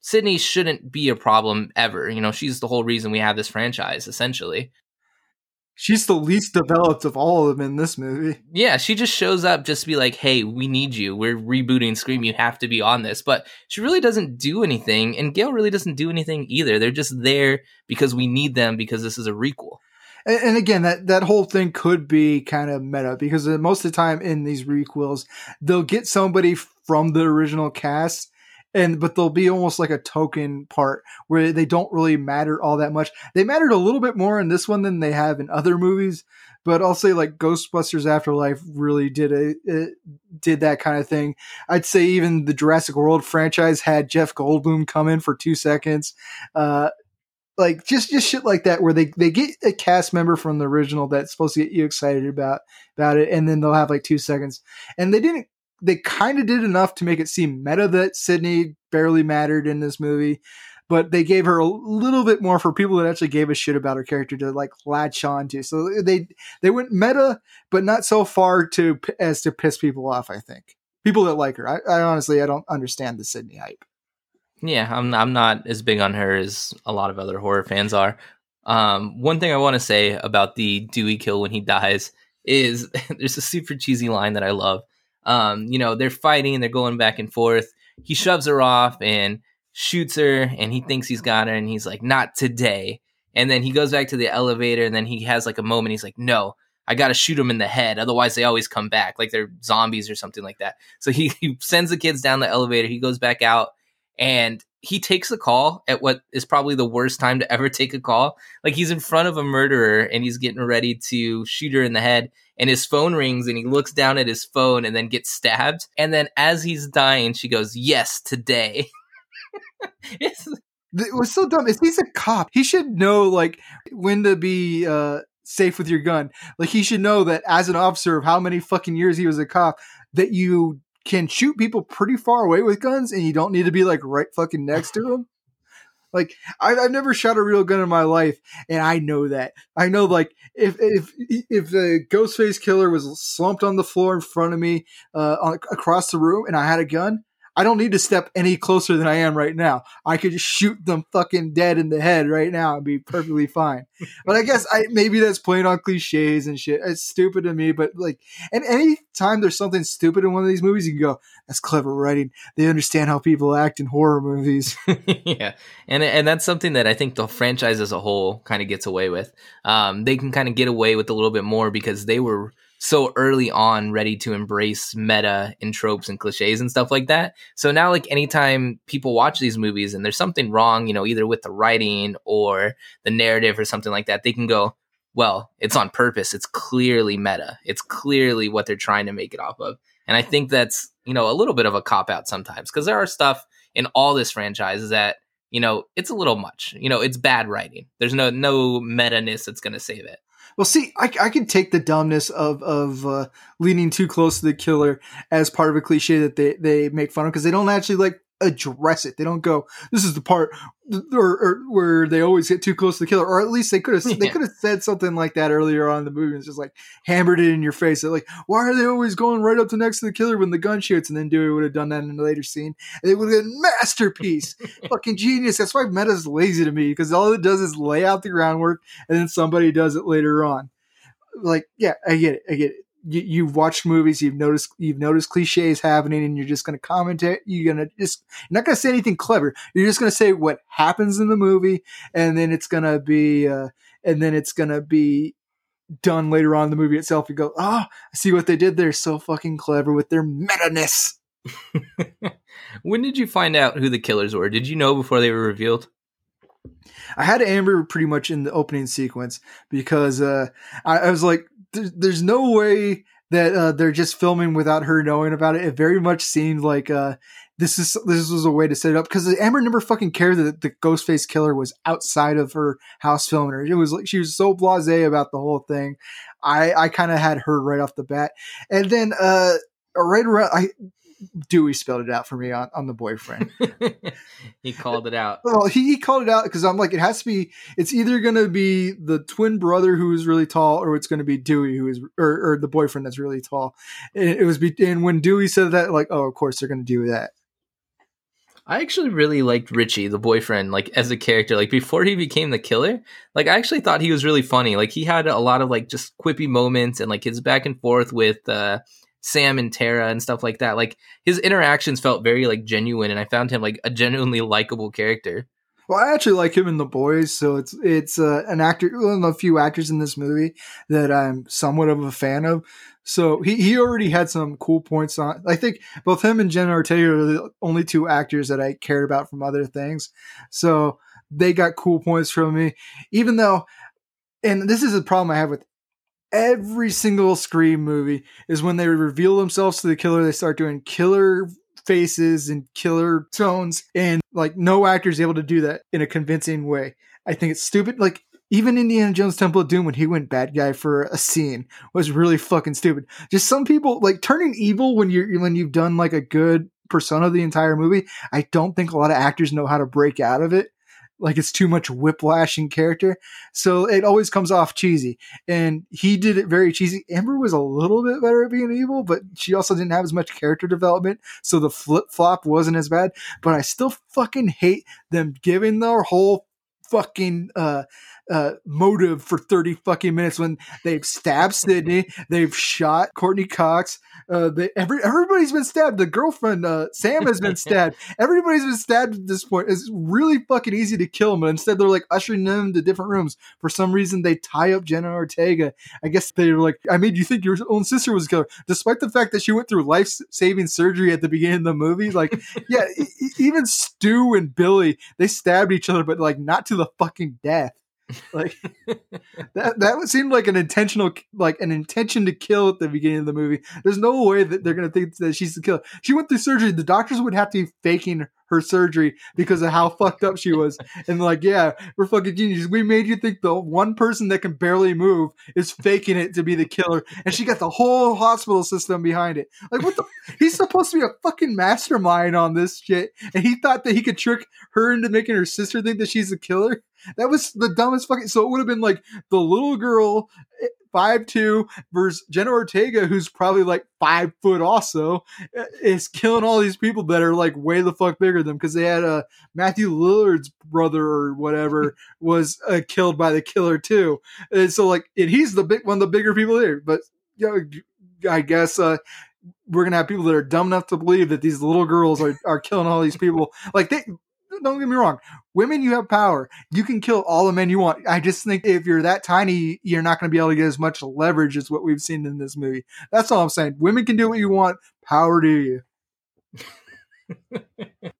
Sidney shouldn't be a problem ever. You know, she's the whole reason we have this franchise, essentially. She's the least developed of all of them in this movie. Yeah, she just shows up just to be like, hey, we need you. We're rebooting Scream. You have to be on this. But she really doesn't do anything. And Gale really doesn't do anything either. They're just there because we need them because this is a requel. And, and again, that, that whole thing could be kind of meta because uh, most of the time in these requels, they'll get somebody from the original cast and but they'll be almost like a token part where they don't really matter all that much. They mattered a little bit more in this one than they have in other movies, but I'll say like Ghostbusters Afterlife really did a did that kind of thing. I'd say even the Jurassic World franchise had Jeff Goldblum come in for two seconds. Uh, like just just shit like that where they they get a cast member from the original that's supposed to get you excited about about it and then they'll have like two seconds and they didn't they kind of did enough to make it seem meta that Sidney barely mattered in this movie, but they gave her a little bit more for people that actually gave a shit about her character to like latch on to. So they they went meta, but not so far to as to piss people off. I think people that like her. I, I honestly I don't understand the Sidney hype. Yeah, I'm I'm not as big on her as a lot of other horror fans are. Um, one thing I want to say about the Dewey kill when he dies is there's a super cheesy line that I love. Um, you know, they're fighting, and they're going back and forth. He shoves her off and shoots her, and he thinks he's got her, and he's like, "Not today." And then he goes back to the elevator, and then he has like a moment. He's like, "No, I got to shoot him in the head. Otherwise, they always come back, like they're zombies or something like that." So he, he sends the kids down the elevator. He goes back out, and he takes a call at what is probably the worst time to ever take a call. Like he's in front of a murderer and he's getting ready to shoot her in the head and his phone rings and he looks down at his phone and then gets stabbed. And then as he's dying, she goes, Yes, today. it was so dumb. He's a cop, he should know like when to be uh, safe with your gun. Like he should know that as an officer of how many fucking years he was a cop, that you can shoot people pretty far away with guns and you don't need to be like right fucking next to them. Like I've, I've never shot a real gun in my life, and I know that. I know like if if if the Ghostface killer was slumped on the floor in front of me, uh, on, across the room, and I had a gun, I don't need to step any closer than I am right now. I could just shoot them fucking dead in the head right now and be perfectly fine. but I guess I maybe that's playing on cliches and shit. It's stupid to me, but like, and anytime there's something stupid in one of these movies, you can go, "That's clever writing." They understand how people act in horror movies. yeah, and and that's something that I think the franchise as a whole kind of gets away with. Um, they can kind of get away with a little bit more because they were so early on ready to embrace meta and tropes and cliches and stuff like that. So now, like, anytime people watch these movies and there's something wrong, you know, either with the writing or the narrative or something like that, they can go, well, it's on purpose. It's clearly meta. It's clearly what they're trying to make it off of. And I think that's, you know, a little bit of a cop out sometimes because there are stuff in all this franchise that, you know, it's a little much. You know, it's bad writing. There's no no meta ness that's going to save it. Well, see, I, I can take the dumbness of of uh, leaning too close to the killer as part of a cliche that they they make fun of because they don't actually like address it. They don't go, "This is the part," or, or where they always get too close to the killer, or at least they could have yeah. they could have said something like that earlier on in the movie. It's just like hammered it in your face. They're like, "Why are they always going right up to next to the killer when the gun shoots?" And then Dewey would have done that in a later scene, and it would have been masterpiece, fucking genius. That's why meta's lazy to me because all it does is lay out the groundwork, and then somebody does it later on. Like, yeah, I get it, I get it you, you've watched movies, you've noticed you've noticed cliches happening, and you're just going to comment it. You're going to just you're not going to say anything clever. You're just going to say what happens in the movie, and then it's going to be uh, and then it's going to be done later on in the movie itself. You go, oh, I see what they did there. So fucking clever with their meta ness. when did you find out who the killers were? Did you know before they were revealed? I had Amber pretty much in the opening sequence because uh, I, I was like, there's no way that uh, they're just filming without her knowing about it. It very much seemed like uh, this is this was a way to set it up because Amber never fucking cared that the Ghostface killer was outside of her house filming her. It was like she was so blasé about the whole thing. I I kind of had her right off the bat, and then uh, right around I Dewey spelled it out for me on, on the boyfriend. he called it out. Well, he, he called it out because I'm like, it has to be. It's either going to be the twin brother who is really tall, or it's going to be Dewey who is, or, or the boyfriend that's really tall. And it was, be, and when Dewey said that, like, oh, of course they're going to do that. I actually really liked Richie, the boyfriend, like as a character. Like before he became the killer, like I actually thought he was really funny. Like he had a lot of like just quippy moments and like his back and forth with uh Sam and Tara and stuff like that. Like his interactions felt very like genuine, and I found him like a genuinely likable character. Well, I actually like him in The Boys, so it's it's uh, an actor, one of the few actors in this movie that I'm somewhat of a fan of. So he, he already had some cool points on. I think both him and Jenna Ortega are the only two actors that I cared about from other things. So they got cool points from me, even though. And this is a problem I have with every single Scream movie is when they reveal themselves to the killer, they start doing killer faces and killer tones, and like no actor is able to do that in a convincing way. I think it's stupid. Like even Indiana Jones Temple of Doom when he went bad guy for a scene was really fucking stupid. Just some people like turning evil when you're when you've done like a good persona the entire movie. I don't think a lot of actors know how to break out of it like it's too much whiplash in character. So it always comes off cheesy. And he did it very cheesy. Amber was a little bit better at being evil, but she also didn't have as much character development. So the flip flop wasn't as bad. But I still fucking hate them giving their whole fucking uh uh, motive for 30 fucking minutes when they've stabbed Sidney, they've shot Courteney Cox, uh, they, every everybody's been stabbed. The girlfriend uh, Sam has been stabbed. Everybody's been stabbed at this point. It's really fucking easy to kill them, but instead they're like ushering them to different rooms. For some reason, they tie up Jenna Ortega. I guess they're like, I made you think your own sister was a killer, despite the fact that she went through life saving surgery at the beginning of the movie. Like, yeah, e- e- even Stu and Billy they stabbed each other, but like not to the fucking death. Like that that would seem like an intentional like an intention to kill at the beginning of the movie. There's no way that they're gonna think that she's the killer. She went through surgery. The doctors would have to be faking her surgery because of how fucked up she was. And like, yeah, we're fucking geniuses. We made you think the one person that can barely move is faking it to be the killer, and she got the whole hospital system behind it. Like, what the? He's supposed to be a fucking mastermind on this shit, and he thought that he could trick her into making her sister think that she's the killer. That was the dumbest fucking. So it would have been like the little girl, eh, five two, versus Jenna Ortega, who's probably like five foot, also is killing all these people that are like way the fuck bigger than them because they had a uh, Matthew Lillard's brother or whatever was uh, killed by the killer too. And so like, and he's the big one of the bigger people there. But you know, I guess uh, we're gonna have people that are dumb enough to believe that these little girls are, are killing all these people. Like they don't get me wrong. Women, you have power. You can kill all the men you want. I just think if you're that tiny, you're not going to be able to get as much leverage as what we've seen in this movie. That's all I'm saying. Women can do what you want. Power to you.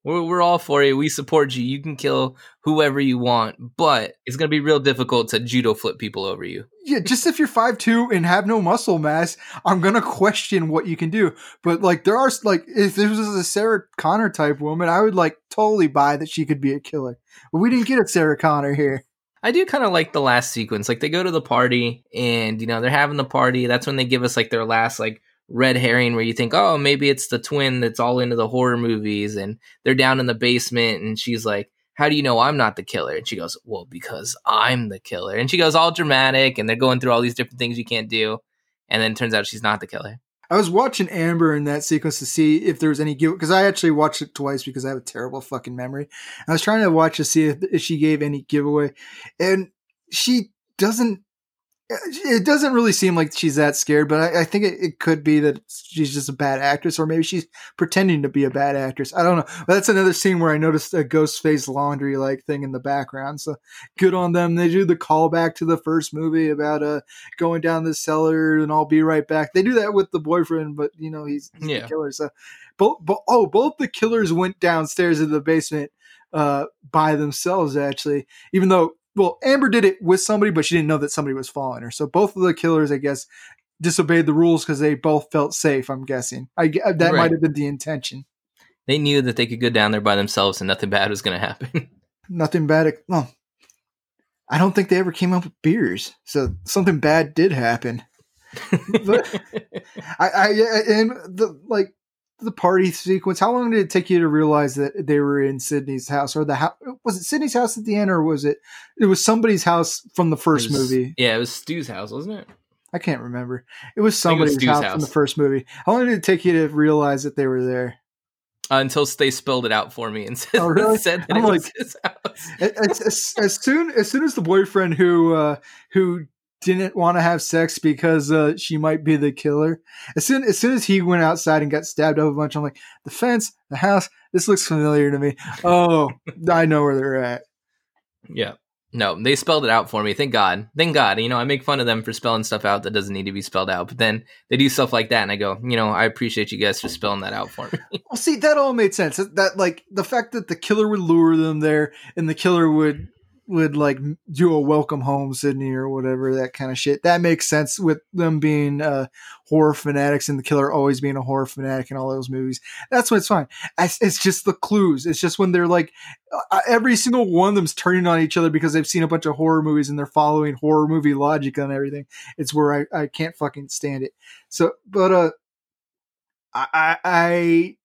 we're, we're all for you. We support you. You can kill whoever you want, but it's going to be real difficult to judo flip people over you. Yeah, just if you're five two and have no muscle mass, I'm going to question what you can do. But like, there are like, if this was a Sarah Connor type woman, I would like totally buy that she could be a killer. But we didn't get a Sarah Connor here. I do kind of like the last sequence. Like they go to the party and you know they're having the party. That's when they give us like their last like red herring where you think, oh, maybe it's the twin that's all into the horror movies and they're down in the basement and she's like, how do you know I'm not the killer? And she goes, well, because I'm the killer. And she goes all dramatic and they're going through all these different things you can't do. And then turns out she's not the killer. I was watching Amber in that sequence to see if there was any give because I actually watched it twice because I have a terrible fucking memory. I was trying to watch to see if, if she gave any giveaway, and she doesn't it doesn't really seem like she's that scared, but I, I think it, it, could be that she's just a bad actress, or maybe she's pretending to be a bad actress. I don't know. But that's another scene where I noticed a ghost face laundry like thing in the background. So good on them. They do the callback to the first movie about uh going down the cellar and I'll be right back. They do that with the boyfriend, but you know he's, he's yeah. the killer. So both, bo- oh, both the killers went downstairs in the basement uh by themselves actually, even though well, Amber did it with somebody, but she didn't know that somebody was following her. So both of the killers, I guess, disobeyed the rules because they both felt safe. I'm guessing. I uh, that right. might have been the intention. They knew that they could go down there by themselves and nothing bad was going to happen. nothing bad. Well, I don't think they ever came up with beers, so something bad did happen. but I, I and the like the party sequence. How long did it take you to realize that they were in Sidney's house, or the house? Was it Sidney's house at the end, or was it? It was somebody's house from the first was, movie. Yeah, it was Stu's house, wasn't it? I can't remember. It was somebody's it was house, house, from the first movie. How long did it take you to realize that they were there? Uh, until they spelled it out for me and said, oh, really? said that I'm it like, was his house. as, as, as, soon as soon as the boyfriend who uh, who didn't want to have sex because uh, she might be the killer. As soon as soon as he went outside and got stabbed up a bunch, I'm like, the fence, the house, this looks familiar to me. Oh, I know where they're at. Yeah. No, they spelled it out for me. Thank God. Thank God. You know, I make fun of them for spelling stuff out that doesn't need to be spelled out. But then they do stuff like that, and I go, you know, I appreciate you guys for spelling that out for me. well, see, that all made sense. That like the fact that the killer would lure them there, and the killer would would like do a welcome home Sidney or whatever that kind of shit. That makes sense with them being uh, horror fanatics and the killer always being a horror fanatic in all those movies. That's when it's fine. It's, it's just the clues. It's just when they're like uh, uh, every single one of them's turning on each other because they've seen a bunch of horror movies and they're following horror movie logic on everything. It's where I, I can't fucking stand it. So, but uh, I I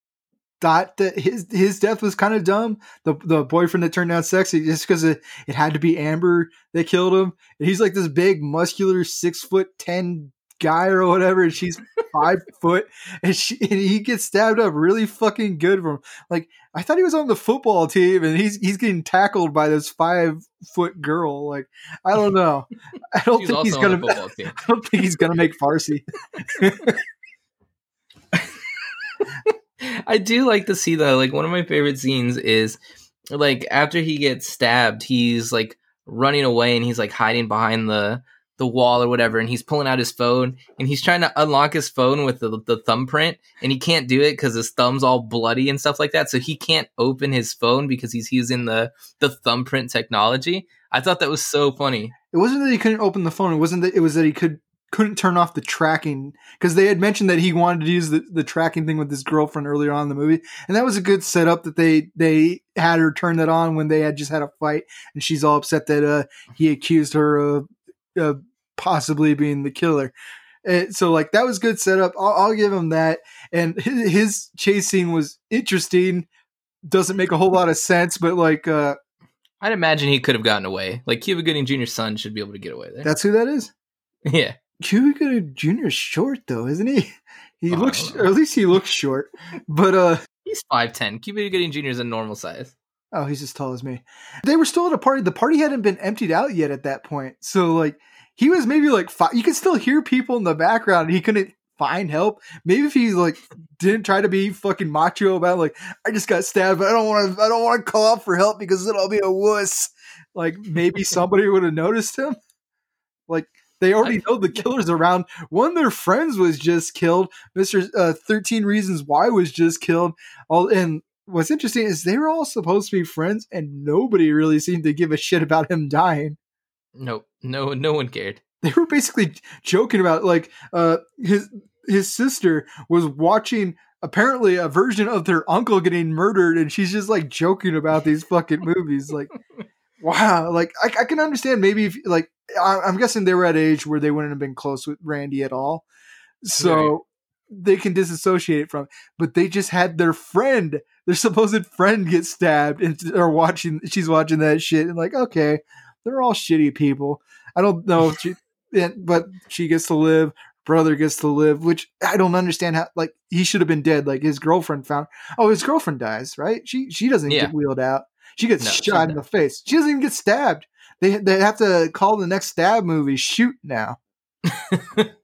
thought that his his death was kind of dumb. The the boyfriend that turned out sexy just because it, it had to be Amber that killed him. And he's like this big, muscular, six foot ten guy or whatever, and she's five foot, and she and he gets stabbed up really fucking good from like I thought he was on the football team, and he's he's getting tackled by this five foot girl. Like I don't know, I don't She's think he's gonna. football team. I don't think he's gonna make Farsi. I do like to see though, like one of my favorite scenes is like after he gets stabbed, he's like running away and he's like hiding behind the the wall or whatever, and he's pulling out his phone and he's trying to unlock his phone with the the thumbprint, and he can't do it because his thumb's all bloody and stuff like that, so he can't open his phone because he's using the the thumbprint technology. I thought that was so funny. It wasn't that he couldn't open the phone. It wasn't that it was that he could couldn't turn off the tracking because they had mentioned that he wanted to use the, the tracking thing with his girlfriend earlier on in the movie, and that was a good setup that they they had her turn that on when they had just had a fight, and she's all upset that uh he accused her of uh, possibly being the killer. And so like that was good setup. I'll, I'll give him that. And his, his chase scene was interesting. Doesn't make a whole lot of sense, but like uh I'd imagine he could have gotten away. Like Cuba Gooding Jr.'s son should be able to get away there. that's who that is. yeah. Cuba Gooding Jr. is short though, isn't he? He Oh, looks, or at least he looks short. But uh, He's 5'10. Cuba Gooding Jr. is a normal size. oh, he's as tall as me. They were still at a party. The party hadn't been emptied out yet at that point. So like, he was maybe like five. You could still hear people in the background. He couldn't find help. Maybe if he like didn't try to be fucking macho about like, I just got stabbed, but I don't want to. I don't want to call out for help because then I'll be a wuss. Like maybe somebody would have noticed him. Like they already know the killer's around. One of their friends was just killed. Mister uh, Thirteen Reasons Why was just killed. All and what's interesting is they were all supposed to be friends, and nobody really seemed to give a shit about him dying. Nope. No, no one cared. They were basically joking about like uh, his his sister was watching apparently a version of their uncle getting murdered, and she's just like joking about these fucking movies. Like, wow, like I, I can understand maybe if like I, I'm guessing they were at age where they wouldn't have been close with Randy at all, so Right. they can disassociate it from. But they just had their friend, their supposed friend, get stabbed, and are watching. She's watching that shit, and like, okay, they're all shitty people. I don't know if she, but she gets to live. Brother gets to live, which I don't understand how. Like he should have been dead. Like his girlfriend found. Oh, his girlfriend dies, right? She she doesn't Yeah. get wheeled out. She gets No, shot in the face. She doesn't even get stabbed. They they have to call the next stab movie shoot now.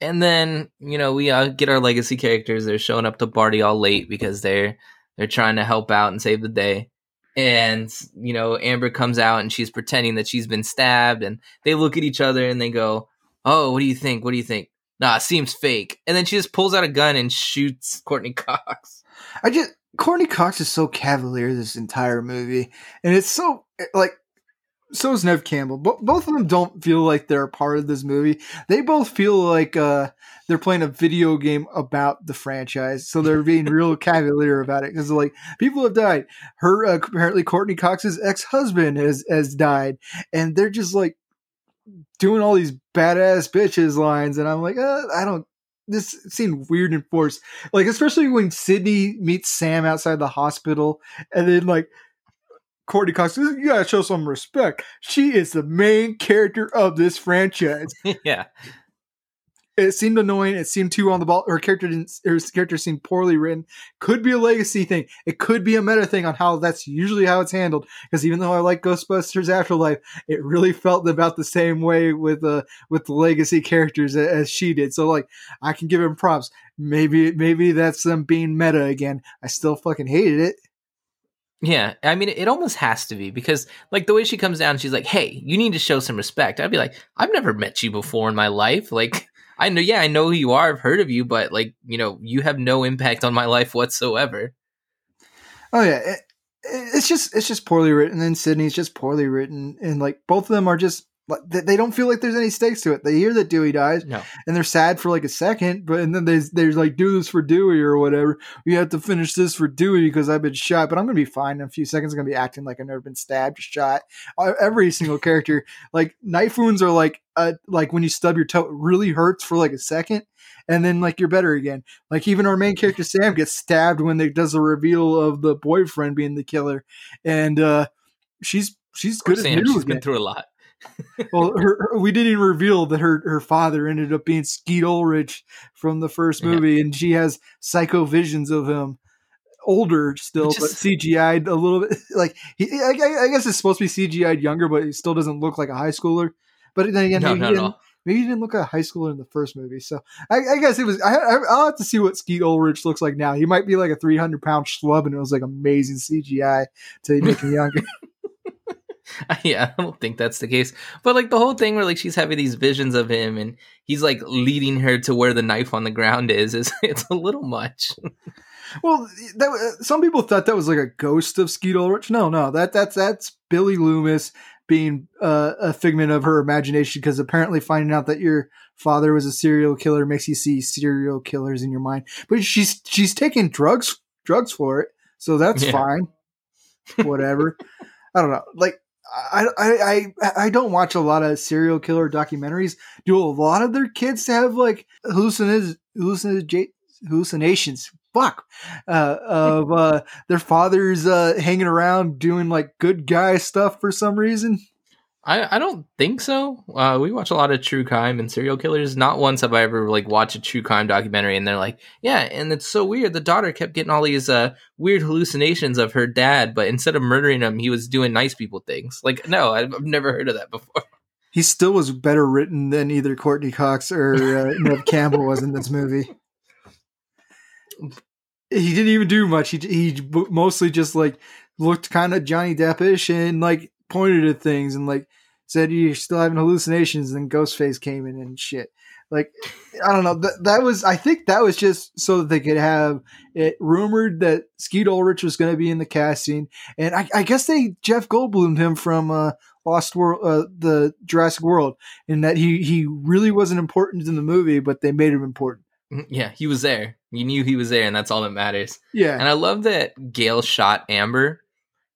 And then you know we uh, get our legacy characters. They're showing up to party all late because they're they're trying to help out and save the day. And you know Amber comes out and she's pretending that she's been stabbed, and they look at each other and they go, "Oh, what do you think? What do you think?" Nah, it seems fake. And then she just pulls out a gun and shoots Courteney Cox. I just Courteney Cox is so cavalier this entire movie, and it's so like so is Neve Campbell. Bo- both of them don't feel like they're a part of this movie. They both feel like uh, they're playing a video game about the franchise, so they're being real cavalier about it because like people have died. Her uh, apparently Courteney Cox's ex husband has has died, and they're just like doing all these badass bitches lines, and I'm like, uh, I don't. This seemed weird and forced, like especially when Sidney meets Sam outside the hospital, and then like Courteney Cox, you gotta show some respect. She is the main character of this franchise. yeah, It seemed annoying. It seemed too on the ball. Her character didn't. Her character seemed poorly written. Could be a legacy thing. It could be a meta thing on how that's usually how it's handled. Because even though I like Ghostbusters Afterlife, it really felt about the same way with uh with the legacy characters as she did. So like, I can give him props. Maybe maybe that's them being meta again. I still fucking hated it. yeah. I mean, it almost has to be because like the way she comes down, she's like, "Hey, you need to show some respect." I'd be like, "I've never met you before in my life. Like, I know, yeah, I know who you are. I've heard of you, but like, you know, you have no impact on my life whatsoever." Oh yeah, it, it's just it's just poorly written. And Sidney's just poorly written, and like both of them are just they, they don't feel like there's any stakes to it. They hear that Dewey dies, No, and they're sad for like a second, but and then they they're like do this for Dewey or whatever. We have to finish this for Dewey because I've been shot, but I'm gonna be fine in a few seconds. I'm gonna be acting like I've never been stabbed or shot. Uh, Every single character, like knife wounds, are like uh like when you stub your toe, it really hurts for like a second. And then, like you're better again. Like even our main character Sam gets stabbed when they does the reveal of the boyfriend being the killer, and uh she's she's good Sam, she's again. been through a lot. Well, her, her- we didn't even reveal that her her father ended up being Skeet Ulrich from the first Yeah. movie, and she has psycho visions of him, older still, Which but CGI'd a little bit. Like he, I, I- guess it's supposed to be CGI'd younger, but he still doesn't look like a high schooler. But then again, no, maybe, not he maybe he didn't look like a high schooler in the first movie. So I, I guess it was. I, I, I'll have to see what Skeet Ulrich looks like now. He might be like a three hundred pound schlub, and it was like amazing CGI to make him younger. yeah, I don't think that's the case. But like the whole thing where like she's having these visions of him and he's like leading her to where the knife on the ground is is it's a little much. Well, that, uh, some people thought that was like a ghost of Skeet Ulrich. No, no, that that's that's Billy Loomis being uh, a figment of her imagination because apparently finding out that your father was a serial killer makes you see serial killers in your mind. But she's she's taking drugs drugs for it, so that's Yeah. fine. Whatever. I don't know. Like I, I I I don't watch a lot of serial killer documentaries. Do a lot of their kids have like hallucinations hallucinations? Fuck, uh, of uh, their fathers uh, hanging around doing like good guy stuff for some reason. I, I don't think so. Uh, we watch a lot of true crime and serial killers. Not once have I ever like watched a true crime documentary and they're like, yeah, and it's so weird. The daughter kept getting all these uh, weird hallucinations of her dad, but instead of murdering him, he was doing nice people things. Like, no, I've, I've never heard of that before. He still was better written than either Courteney Cox or uh, Neve Campbell was in this movie. He didn't even do much. He he mostly just like looked kind of Johnny Deppish and like pointed at things and like said you're still having hallucinations. And then Ghostface came in and shit. Like I don't know. That that was I think that was just so that they could have it rumored that Skeet Ulrich was going to be in the casting, and I, I guess they Jeff Goldblumed him from uh, Lost World, uh, the Jurassic World, in that he he really wasn't important in the movie, but they made him important. yeah, he was there. You knew he was there, and that's all that matters. Yeah, And I love that Gale shot Amber,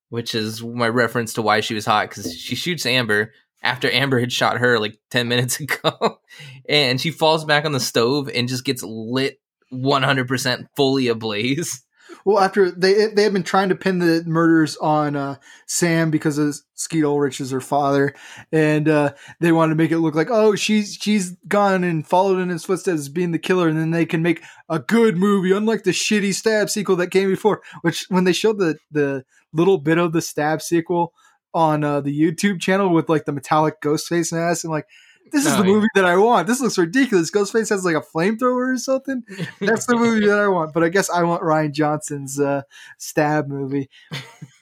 which is my reference to why she was hot because she shoots Amber after Amber had shot her like 10 minutes ago. and she falls back on the stove and just gets lit 100% fully ablaze. Well, after they they had been trying to pin the murders on uh, Sam because of Skeet Ulrich is her father, and uh, they wanted to make it look like oh she's she's gone and followed in his footsteps as being the killer, and then they can make a good movie, unlike the shitty Stab sequel that came before. Which when they showed the the little bit of the Stab sequel on uh, the YouTube channel with like the metallic ghost face mask, and like. This is Oh, the yeah. movie that I want. This looks ridiculous. Ghostface has like a flamethrower or something that's the movie that I want. But I guess I want Rian Johnson's uh, stab movie.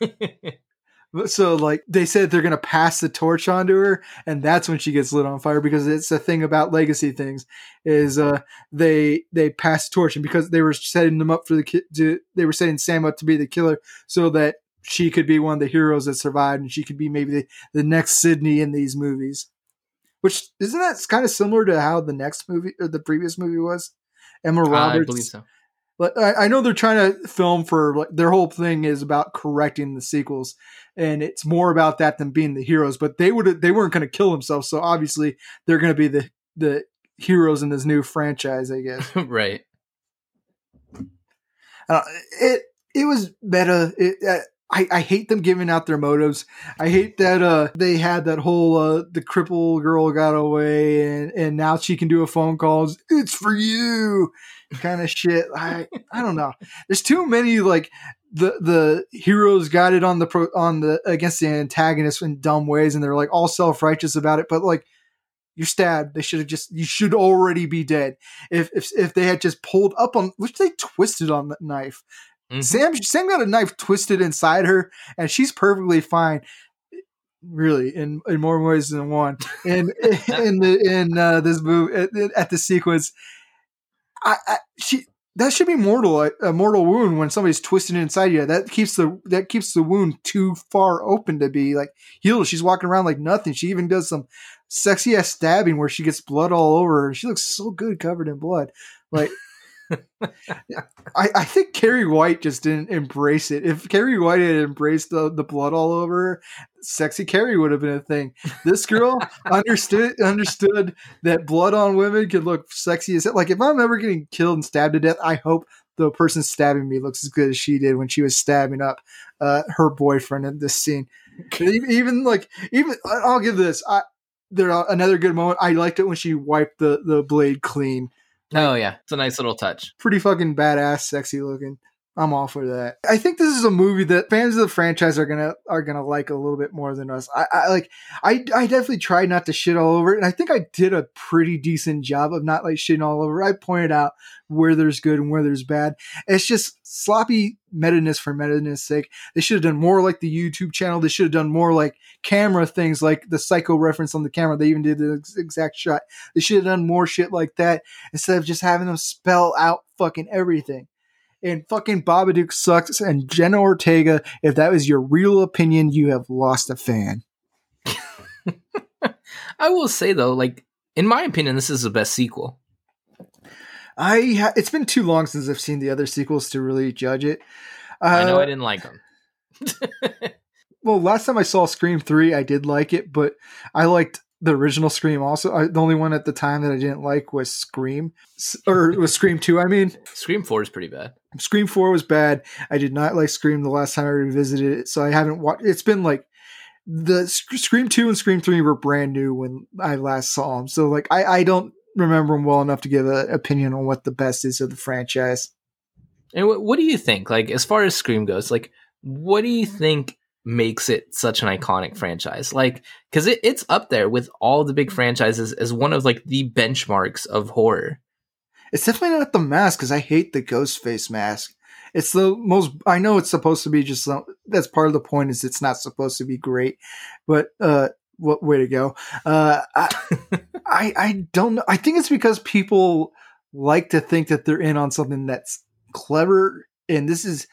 So like they said they're gonna pass the torch on to her, and that's when she gets lit on fire because it's a thing about legacy things is uh they they pass the torch and because they were setting them up for the ki- to, they were setting Sam up to be the killer so that she could be one of the heroes that survived and she could be maybe the, the next Sidney in these movies. Which isn't that kind of similar to how the next movie or the previous movie was? Emma Roberts. I believe so. But I, I know they're trying to film for like their whole thing is about correcting the sequels, and it's more about that than being the heroes. But they would they weren't going to kill themselves, so obviously they're going to be the the heroes in this new franchise. I guess right. uh, it it was better. It, uh, I, I hate them giving out their motives. I hate that uh, they had that whole uh, the cripple girl got away and, and now she can do a phone calls. It's for you, kind of shit. I I don't know. There's too many like the the heroes got it on the pro, on the against the antagonist in dumb ways and they're like all self righteous about it. But like you're stabbed. They should have just you should already be dead. If if if they had just pulled up on which they twisted on the knife. Mhm. Sam Sam got a knife twisted inside her, and she's perfectly fine. Really, in, in more ways than one. And in the in uh, this movie, at, at the sequence, I, I she that should be mortal a mortal wound when somebody's twisted inside you. That keeps the that keeps the wound too far open to be like healed. She's walking around like nothing. She even does some sexy ass stabbing where she gets blood all over her. She looks so good covered in blood. Like I, I think Carrie White just didn't embrace it. If Carrie White had embraced the, the blood all over sexy Carrie would have been a thing. This girl understood understood that blood on women could look sexy as it. like if I'm ever getting killed and stabbed to death, I hope the person stabbing me looks as good as she did when she was stabbing up uh, her boyfriend in this scene. even, even like even I'll give this. I there another good moment. I liked it when she wiped the the blade clean. Oh yeah, it's a nice little touch. Pretty fucking badass, sexy looking. I'm all for that. I think this is a movie that fans of the franchise are gonna are gonna like a little bit more than us. I, I like I I definitely tried not to shit all over it, and I think I did a pretty decent job of not like shitting all over. I pointed out where there's good and where there's bad. It's just sloppy meta-ness for meta-ness sake. They should have done more like the YouTube channel. They should have done more like camera things, like the psycho reference on the camera. They even did the exact shot. They should have done more shit like that instead of just having them spell out fucking everything and fucking Babadook sucks. And Jenna Ortega, if that was your real opinion, you have lost a fan. I will say though, like in my opinion, this is the best sequel. I ha- it's been too long since I've seen the other sequels to really judge it. Uh, I know I didn't like them. well, last time I saw Scream three, I did like it, but I liked the original Scream also. I, the only one at the time that I didn't like was Scream, or was Scream two. I mean, Scream four is pretty bad. Scream four was bad. I did not like Scream the last time I revisited it, so I haven't watched. It's been like the Scream two and Scream three were brand new when I last saw them, so like I, I don't remember them well enough to give an opinion on what the best is of the franchise. And what, what do you think? Like as far as Scream goes, like what do you mm. think makes it such an iconic franchise? Like because it, it's up there with all the big franchises as one of like the benchmarks of horror. It's definitely not the mask because I hate the ghost face mask. It's the most. I know it's supposed to be just that's part of the point is it's not supposed to be great, but uh, what way to go? Uh, I, I I don't know. I think it's because people like to think that they're in on something that's clever, and this is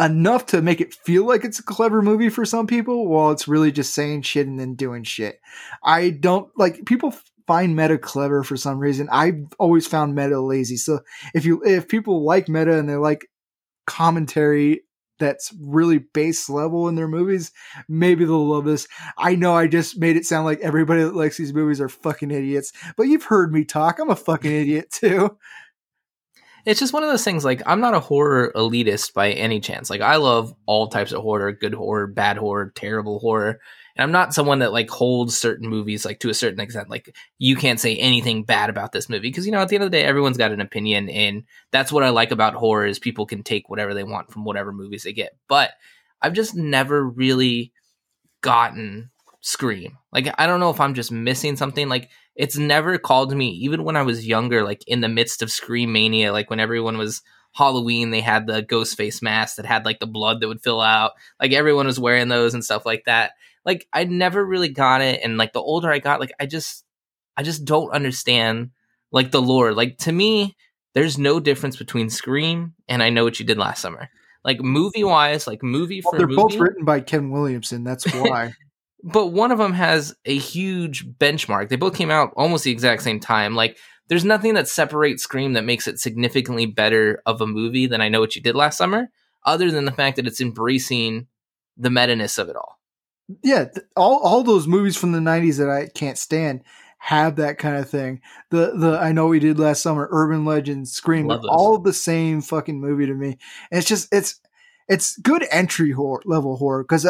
enough to make it feel like it's a clever movie for some people, while it's really just saying shit and then doing shit. I don't like people find meta clever for some reason. I've always found meta lazy. So if you if people like meta and they like commentary that's really base level in their movies, maybe they'll love this. I know I just made it sound like everybody that likes these movies are fucking idiots, but you've heard me talk. I'm a fucking idiot too. It's just one of those things like I'm not a horror elitist by any chance. Like I love all types of horror, good horror, bad horror, terrible horror. And I'm not someone that like holds certain movies like to a certain extent. Like you can't say anything bad about this movie because you know at the end of the day everyone's got an opinion, and that's what I like about horror is people can take whatever they want from whatever movies they get. But I've just never really gotten Scream. Like I don't know if I'm just missing something. Like it's never called to me even when I was younger. Like in the midst of Scream mania, like when everyone was Halloween, they had the ghost face mask that had like the blood that would fill out. Like everyone was wearing those and stuff like that like I never really got it and like the older I got like I just I just don't understand like the lore. Like to me there's no difference between Scream and I know what you did last summer. Like movie wise, like movie well, for they're movie, both written by Ken Williamson. That's why. But one of them has a huge benchmark. They both came out almost the exact same time. Like there's nothing that separates Scream that makes it significantly better of a movie than I know what you did last summer, other than the fact that it's embracing the meta ness of it all yeah, all all those movies from the '90s that I can't stand have that kind of thing. The the I know we did last summer, Urban Legends, Scream, all the same fucking movie to me. And it's just it's it's good entry horror, level horror because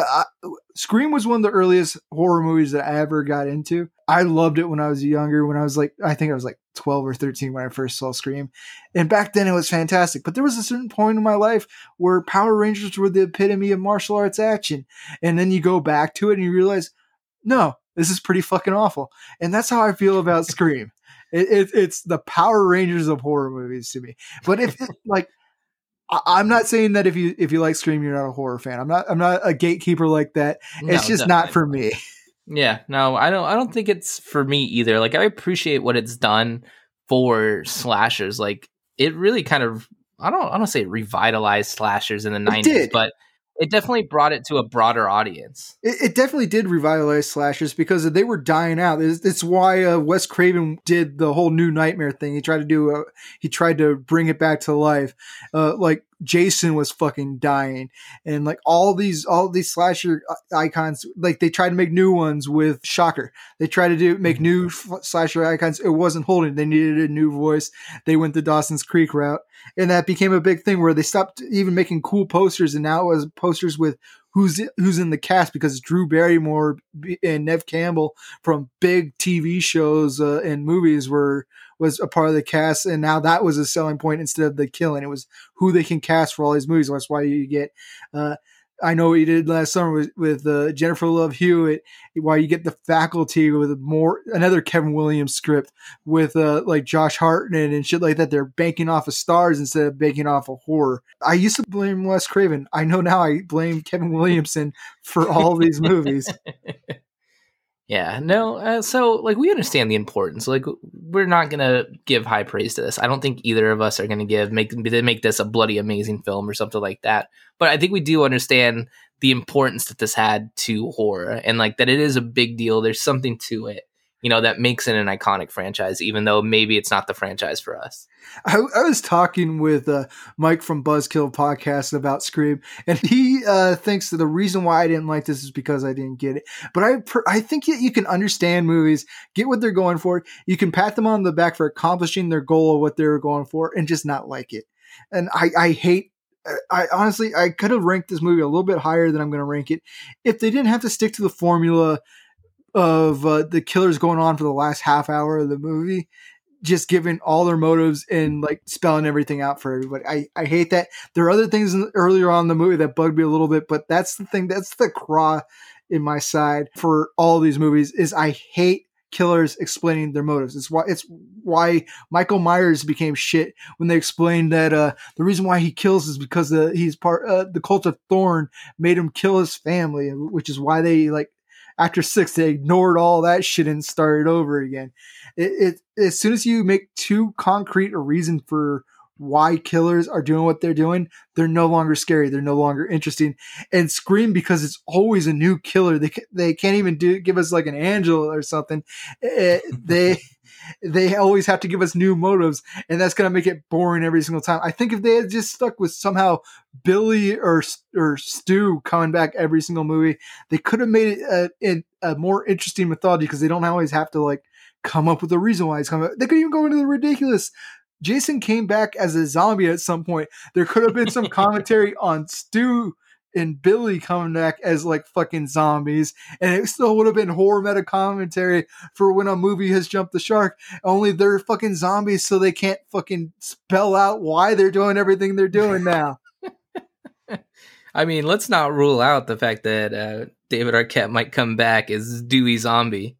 Scream was one of the earliest horror movies that I ever got into. I loved it when I was younger. When I was like, I think I was like 12 or 13 when I first saw Scream. And back then it was fantastic. But there was a certain point in my life where Power Rangers were the epitome of martial arts action. And then you go back to it and you realize, no, this is pretty fucking awful. And that's how I feel about Scream. It, it, it's the Power Rangers of horror movies to me. But if it, like, I, am not saying that if you if you like Scream, you're not a horror fan. I'm not I'm not a gatekeeper like that. No, it's just definitely. not for me. Yeah, no, I don't. I don't think it's for me either. Like, I appreciate what it's done for slashers. Like, it really kind of. I don't. I don't say revitalized slashers in the '90s, but it definitely brought it to a broader audience. It, it, definitely did revitalize slashers because they were dying out. It's, it's why uh, Wes Craven did the whole new Nightmare thing. He tried to do. A, he tried to bring it back to life. Uh, like Jason was fucking dying, and like all these all these slasher uh, icons, like they tried to make new ones with Shocker. They tried to do make new f- slasher icons. It wasn't holding. They needed a new voice. They went the Dawson's Creek route, and that became a big thing where they stopped even making cool posters, and now it was posters with who's who's in the cast because Drew Barrymore and Neve Campbell from big TV shows uh, and movies were was a part of the cast, and now that was a selling point instead of the killing. It was who they can cast for all these movies. That's why you get. Uh, I know what you did last summer with, with uh, Jennifer Love Hewitt. Why you get the faculty with more another Kevin Williams script with uh, like Josh Hartnett and shit like that. They're banking off of stars instead of banking off of horror. I used to blame Wes Craven. I know now I blame Kevin Williamson for all these movies. Yeah, no. Uh, so, like, we understand the importance. Like, we're not gonna give high praise to this. I don't think either of us are gonna give make make this a bloody amazing film or something like that. But I think we do understand the importance that this had to horror and like that it is a big deal. There's something to it you know that makes it an iconic franchise even though maybe it's not the franchise for us. I, I was talking with uh, mike from buzzkill podcast about scream and he uh, thinks that the reason why i didn't like this is because i didn't get it. But i i think that you can understand movies get what they're going for you can pat them on the back for accomplishing their goal of what they were going for and just not like it. And i i hate I honestly, I could have ranked this movie a little bit higher than I'm going to rank it. If they didn't have to stick to the formula of uh, the killers going on for the last half hour of the movie just giving all their motives and like spelling everything out for everybody. I, I hate that. There are other things in, earlier on the movie that bugged me a little bit, but that's the thing. That's the craw in my side for all these movies is I hate killers explaining their motives. It's why it's why Michael Myers became shit when they explained that uh, the reason why he kills is because the, he's part uh, the cult of Thorn made him kill his family, which is why they like after six, they ignored all that shit and started over again. It, it as soon as you make too concrete a reason for why killers are doing what they're doing, they're no longer scary. They're no longer interesting. And Scream because it's always a new killer. They they can't even do give us like an angel or something. It, eh, they they always have to give us new motives, and that's going to make it boring every single time. I think if they had just stuck with somehow Billy or or Stu coming back every single movie, they could have made it a, a more interesting mythology because they don't always have to like come up with a reason why he's coming. They could even go into the ridiculous. Jason came back as a zombie at some point. There could have been some commentary on Stu and Billy coming back as like fucking zombies, and it still would have been horror meta commentary for when a movie has jumped the shark. Only they're fucking zombies, so they can't fucking spell out why they're doing everything they're doing now. I mean, let's not rule out the fact that uh, David Arquette might come back as Dewey Zombie.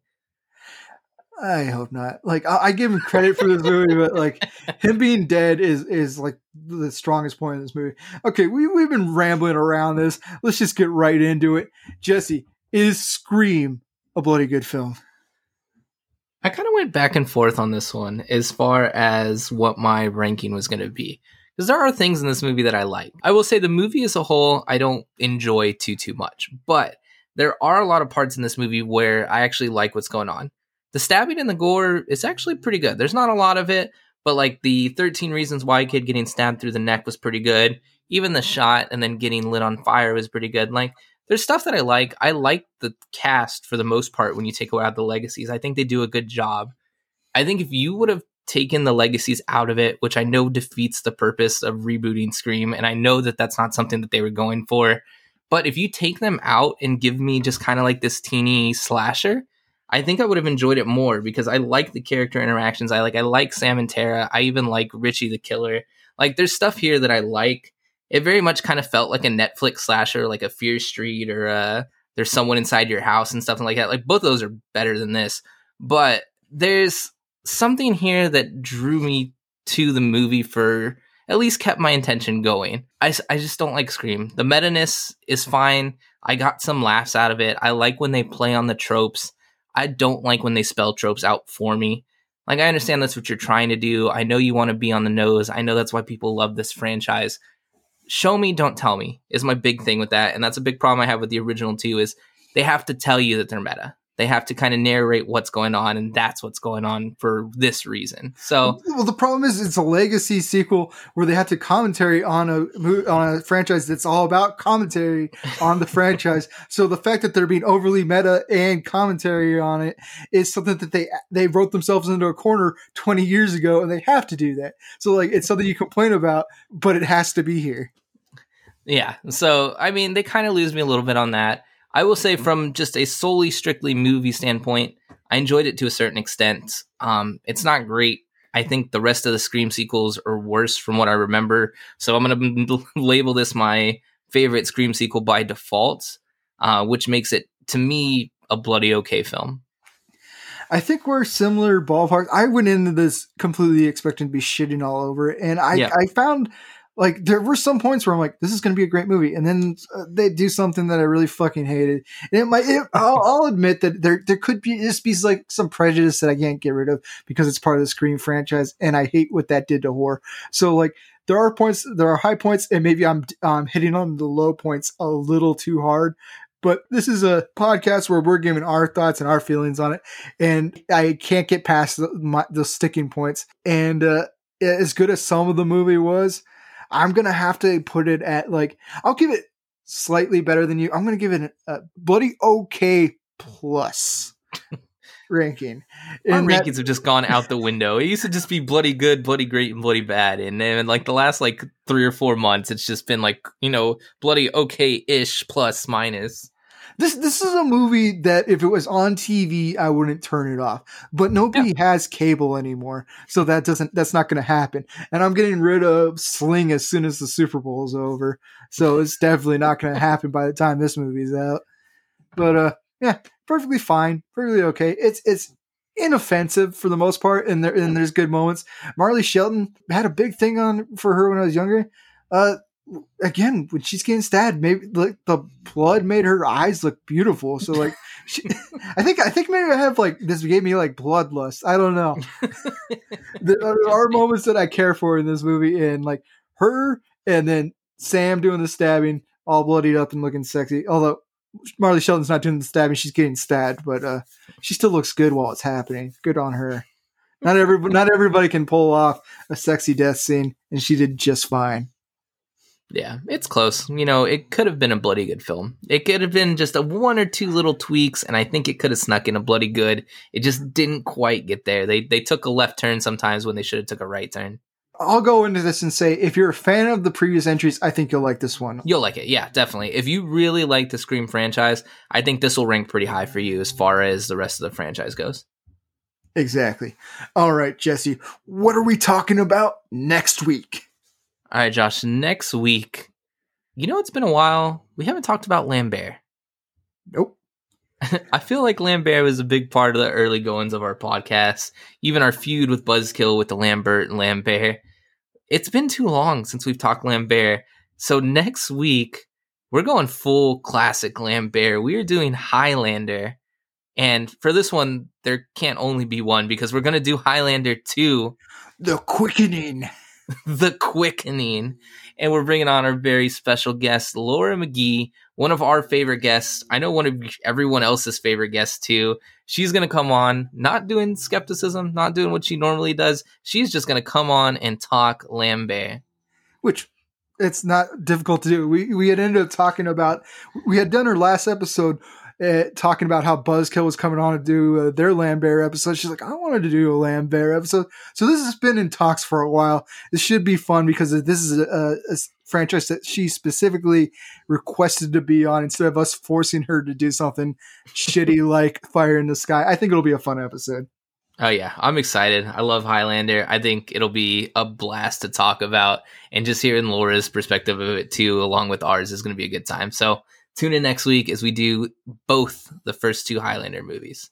I hope not. Like I, I give him credit for this movie, but like him being dead is is like the strongest point in this movie. Okay, we we've been rambling around this. Let's just get right into it. Jesse, is Scream a bloody good film? I kind of went back and forth on this one as far as what my ranking was going to be. Because there are things in this movie that I like. I will say the movie as a whole, I don't enjoy too, too much. But there are a lot of parts in this movie where I actually like what's going on. The stabbing and the gore is actually pretty good. There's not a lot of it, but like the 13 reasons why kid getting stabbed through the neck was pretty good. Even the mm-hmm. shot and then getting lit on fire was pretty good. Like there's stuff that I like. I like the cast for the most part when you take out the legacies. I think they do a good job. I think if you would have taken the legacies out of it, which I know defeats the purpose of rebooting Scream, and I know that that's not something that they were going for. But if you take them out and give me just kind of like this teeny slasher, I think I would have enjoyed it more because I like the character interactions. I like I like Sam and Tara. I even like Richie the Killer. Like there's stuff here that I like. It very much kind of felt like a Netflix slasher, like a Fear Street or uh there's someone inside your house and stuff like that. Like both those are better than this. But there's something here that drew me to the movie for at least kept my intention going. I, I just don't like Scream. The meta-ness is fine. I got some laughs out of it. I like when they play on the tropes. I don't like when they spell tropes out for me. Like, I understand that's what you're trying to do. I know you want to be on the nose. I know that's why people love this franchise. Show me, don't tell me is my big thing with that. And that's a big problem I have with the original too is they have to tell you that they're meta. They have to kind of narrate what's going on, and that's what's going on for this reason. So, well, the problem is it's a legacy sequel where they have to commentary on a on a franchise that's all about commentary on the franchise. So the fact that they're being overly meta and commentary on it is something that they they wrote themselves into a corner 20 years ago, and they have to do that. So like it's something you complain about, but it has to be here. Yeah. So I mean, they kind of lose me a little bit on that. I will say, from just a solely strictly movie standpoint, I enjoyed it to a certain extent. Um, it's not great. I think the rest of the Scream sequels are worse from what I remember. So I'm going to label this my favorite Scream sequel by default, uh, which makes it, to me, a bloody okay film. I think we're similar ballpark. I went into this completely expecting to be shitting all over it, and I, yeah. I found like there were some points where I'm like, this is going to be a great movie, and then uh, they do something that I really fucking hated. And it might, it, I'll, I'll, admit that there there could be just be like some prejudice that I can't get rid of because it's part of the Scream franchise, and I hate what that did to horror. So like. There are points, there are high points, and maybe I'm um, hitting on the low points a little too hard but this is a podcast where we're giving our thoughts and our feelings on it and i can't get past the, my, the sticking points and uh, as good as some of the movie was I'm gonna have to put it at like I'll give it slightly better than you. I'm gonna give it a, bloody okay plus ranking. Our and rankings have just gone out the window. It used to just be bloody good, bloody great, and bloody bad. And then like the last like three or four months, it's just been like you know bloody okay ish plus minus. This this is a movie that if it was on TV, I wouldn't turn it off. But nobody yeah. has cable anymore, so that doesn't that's not going to happen. And I'm getting rid of Sling as soon as the Super Bowl is over, so it's definitely not going to happen by the time this movie's out. But uh, yeah, perfectly fine, perfectly okay. It's it's inoffensive for the most part, and there and there's good moments. Marley Shelton had a big thing on for her when I was younger. Uh, again when she's getting stabbed maybe like the blood made her eyes look beautiful. So like she, i think i think maybe i have like this gave me like bloodlust. I don't know. There are moments that i care for in this movie and like her and then sam doing the stabbing all bloodied up and looking sexy. Although marley shelton's not doing the stabbing she's getting stabbed but uh she still looks good while it's happening. Good on her. Not every not everybody can pull off a sexy death scene and she did just fine yeah, it's close. You know, it could have been a bloody good film. It could have been just a one or two little tweaks, and I think it could have snuck in a bloody good. It just didn't quite get there. They they took a left turn sometimes when they should have took a right turn. I'll go into this and say if you're a fan of the previous entries, I think you'll like this one. You'll like it, yeah, definitely. If you really like the Scream franchise, I think this will rank pretty high for you as far as the rest of the franchise goes. Exactly. All right, Jesse, what are we talking about next week? All right, Josh. Next week, you know, it's been a while. We haven't talked about Lambert. Nope. I feel like Lambert was a big part of the early goings of our podcast, even our feud with Buzzkill with the Lambert and Lambert. It's been too long since we've talked Lambert. So next week, we're going full classic Lambert. We are doing Highlander. And for this one, there can't only be one because we're going to do Highlander 2. The Quickening. the quickening. And we're bringing on our very special guest, Laura McGee, one of our favorite guests. I know one of everyone else's favorite guests too. She's going to come on, not doing skepticism, not doing what she normally does. She's just going to come on and talk Lambert. Which it's not difficult to do. We we had ended up talking about we had done her last episode uh, talking about how Buzzkill was coming on to do uh, their Lambert episode. She's like, I wanted to do a Lambert episode. So this has been in talks for a while. This should be fun because this is a, a franchise that she specifically requested to be on instead of us forcing her to do something shitty like Fire in the Sky. I think it'll be a fun episode. Oh yeah, I'm excited. I love Highlander. I think it'll be a blast to talk about, and just hearing Laura's perspective of it too, along with ours, is going to be a good time. So Tune in next week as we do both the first two Highlander movies.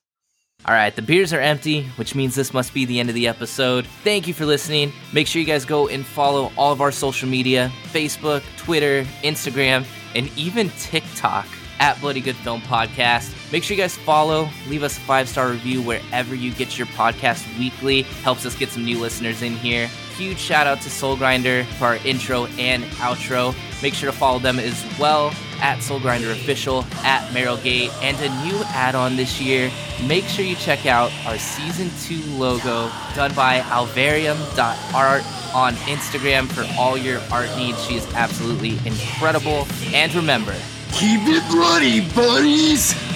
All right, the beers are empty, which means this must be the end of the episode. Thank you for listening. Make sure you guys go and follow all of our social media Facebook, Twitter, Instagram, and even TikTok at Bloody Good Film Podcast. Make sure you guys follow, leave us a five star review wherever you get your podcast weekly. Helps us get some new listeners in here. Huge shout out to Soul Grinder for our intro and outro. Make sure to follow them as well at Soul Grinder Official, at Meryl Gate, and a new add on this year. Make sure you check out our Season 2 logo done by alvarium.art on Instagram for all your art needs. She is absolutely incredible. And remember, Keep it bloody, buddies!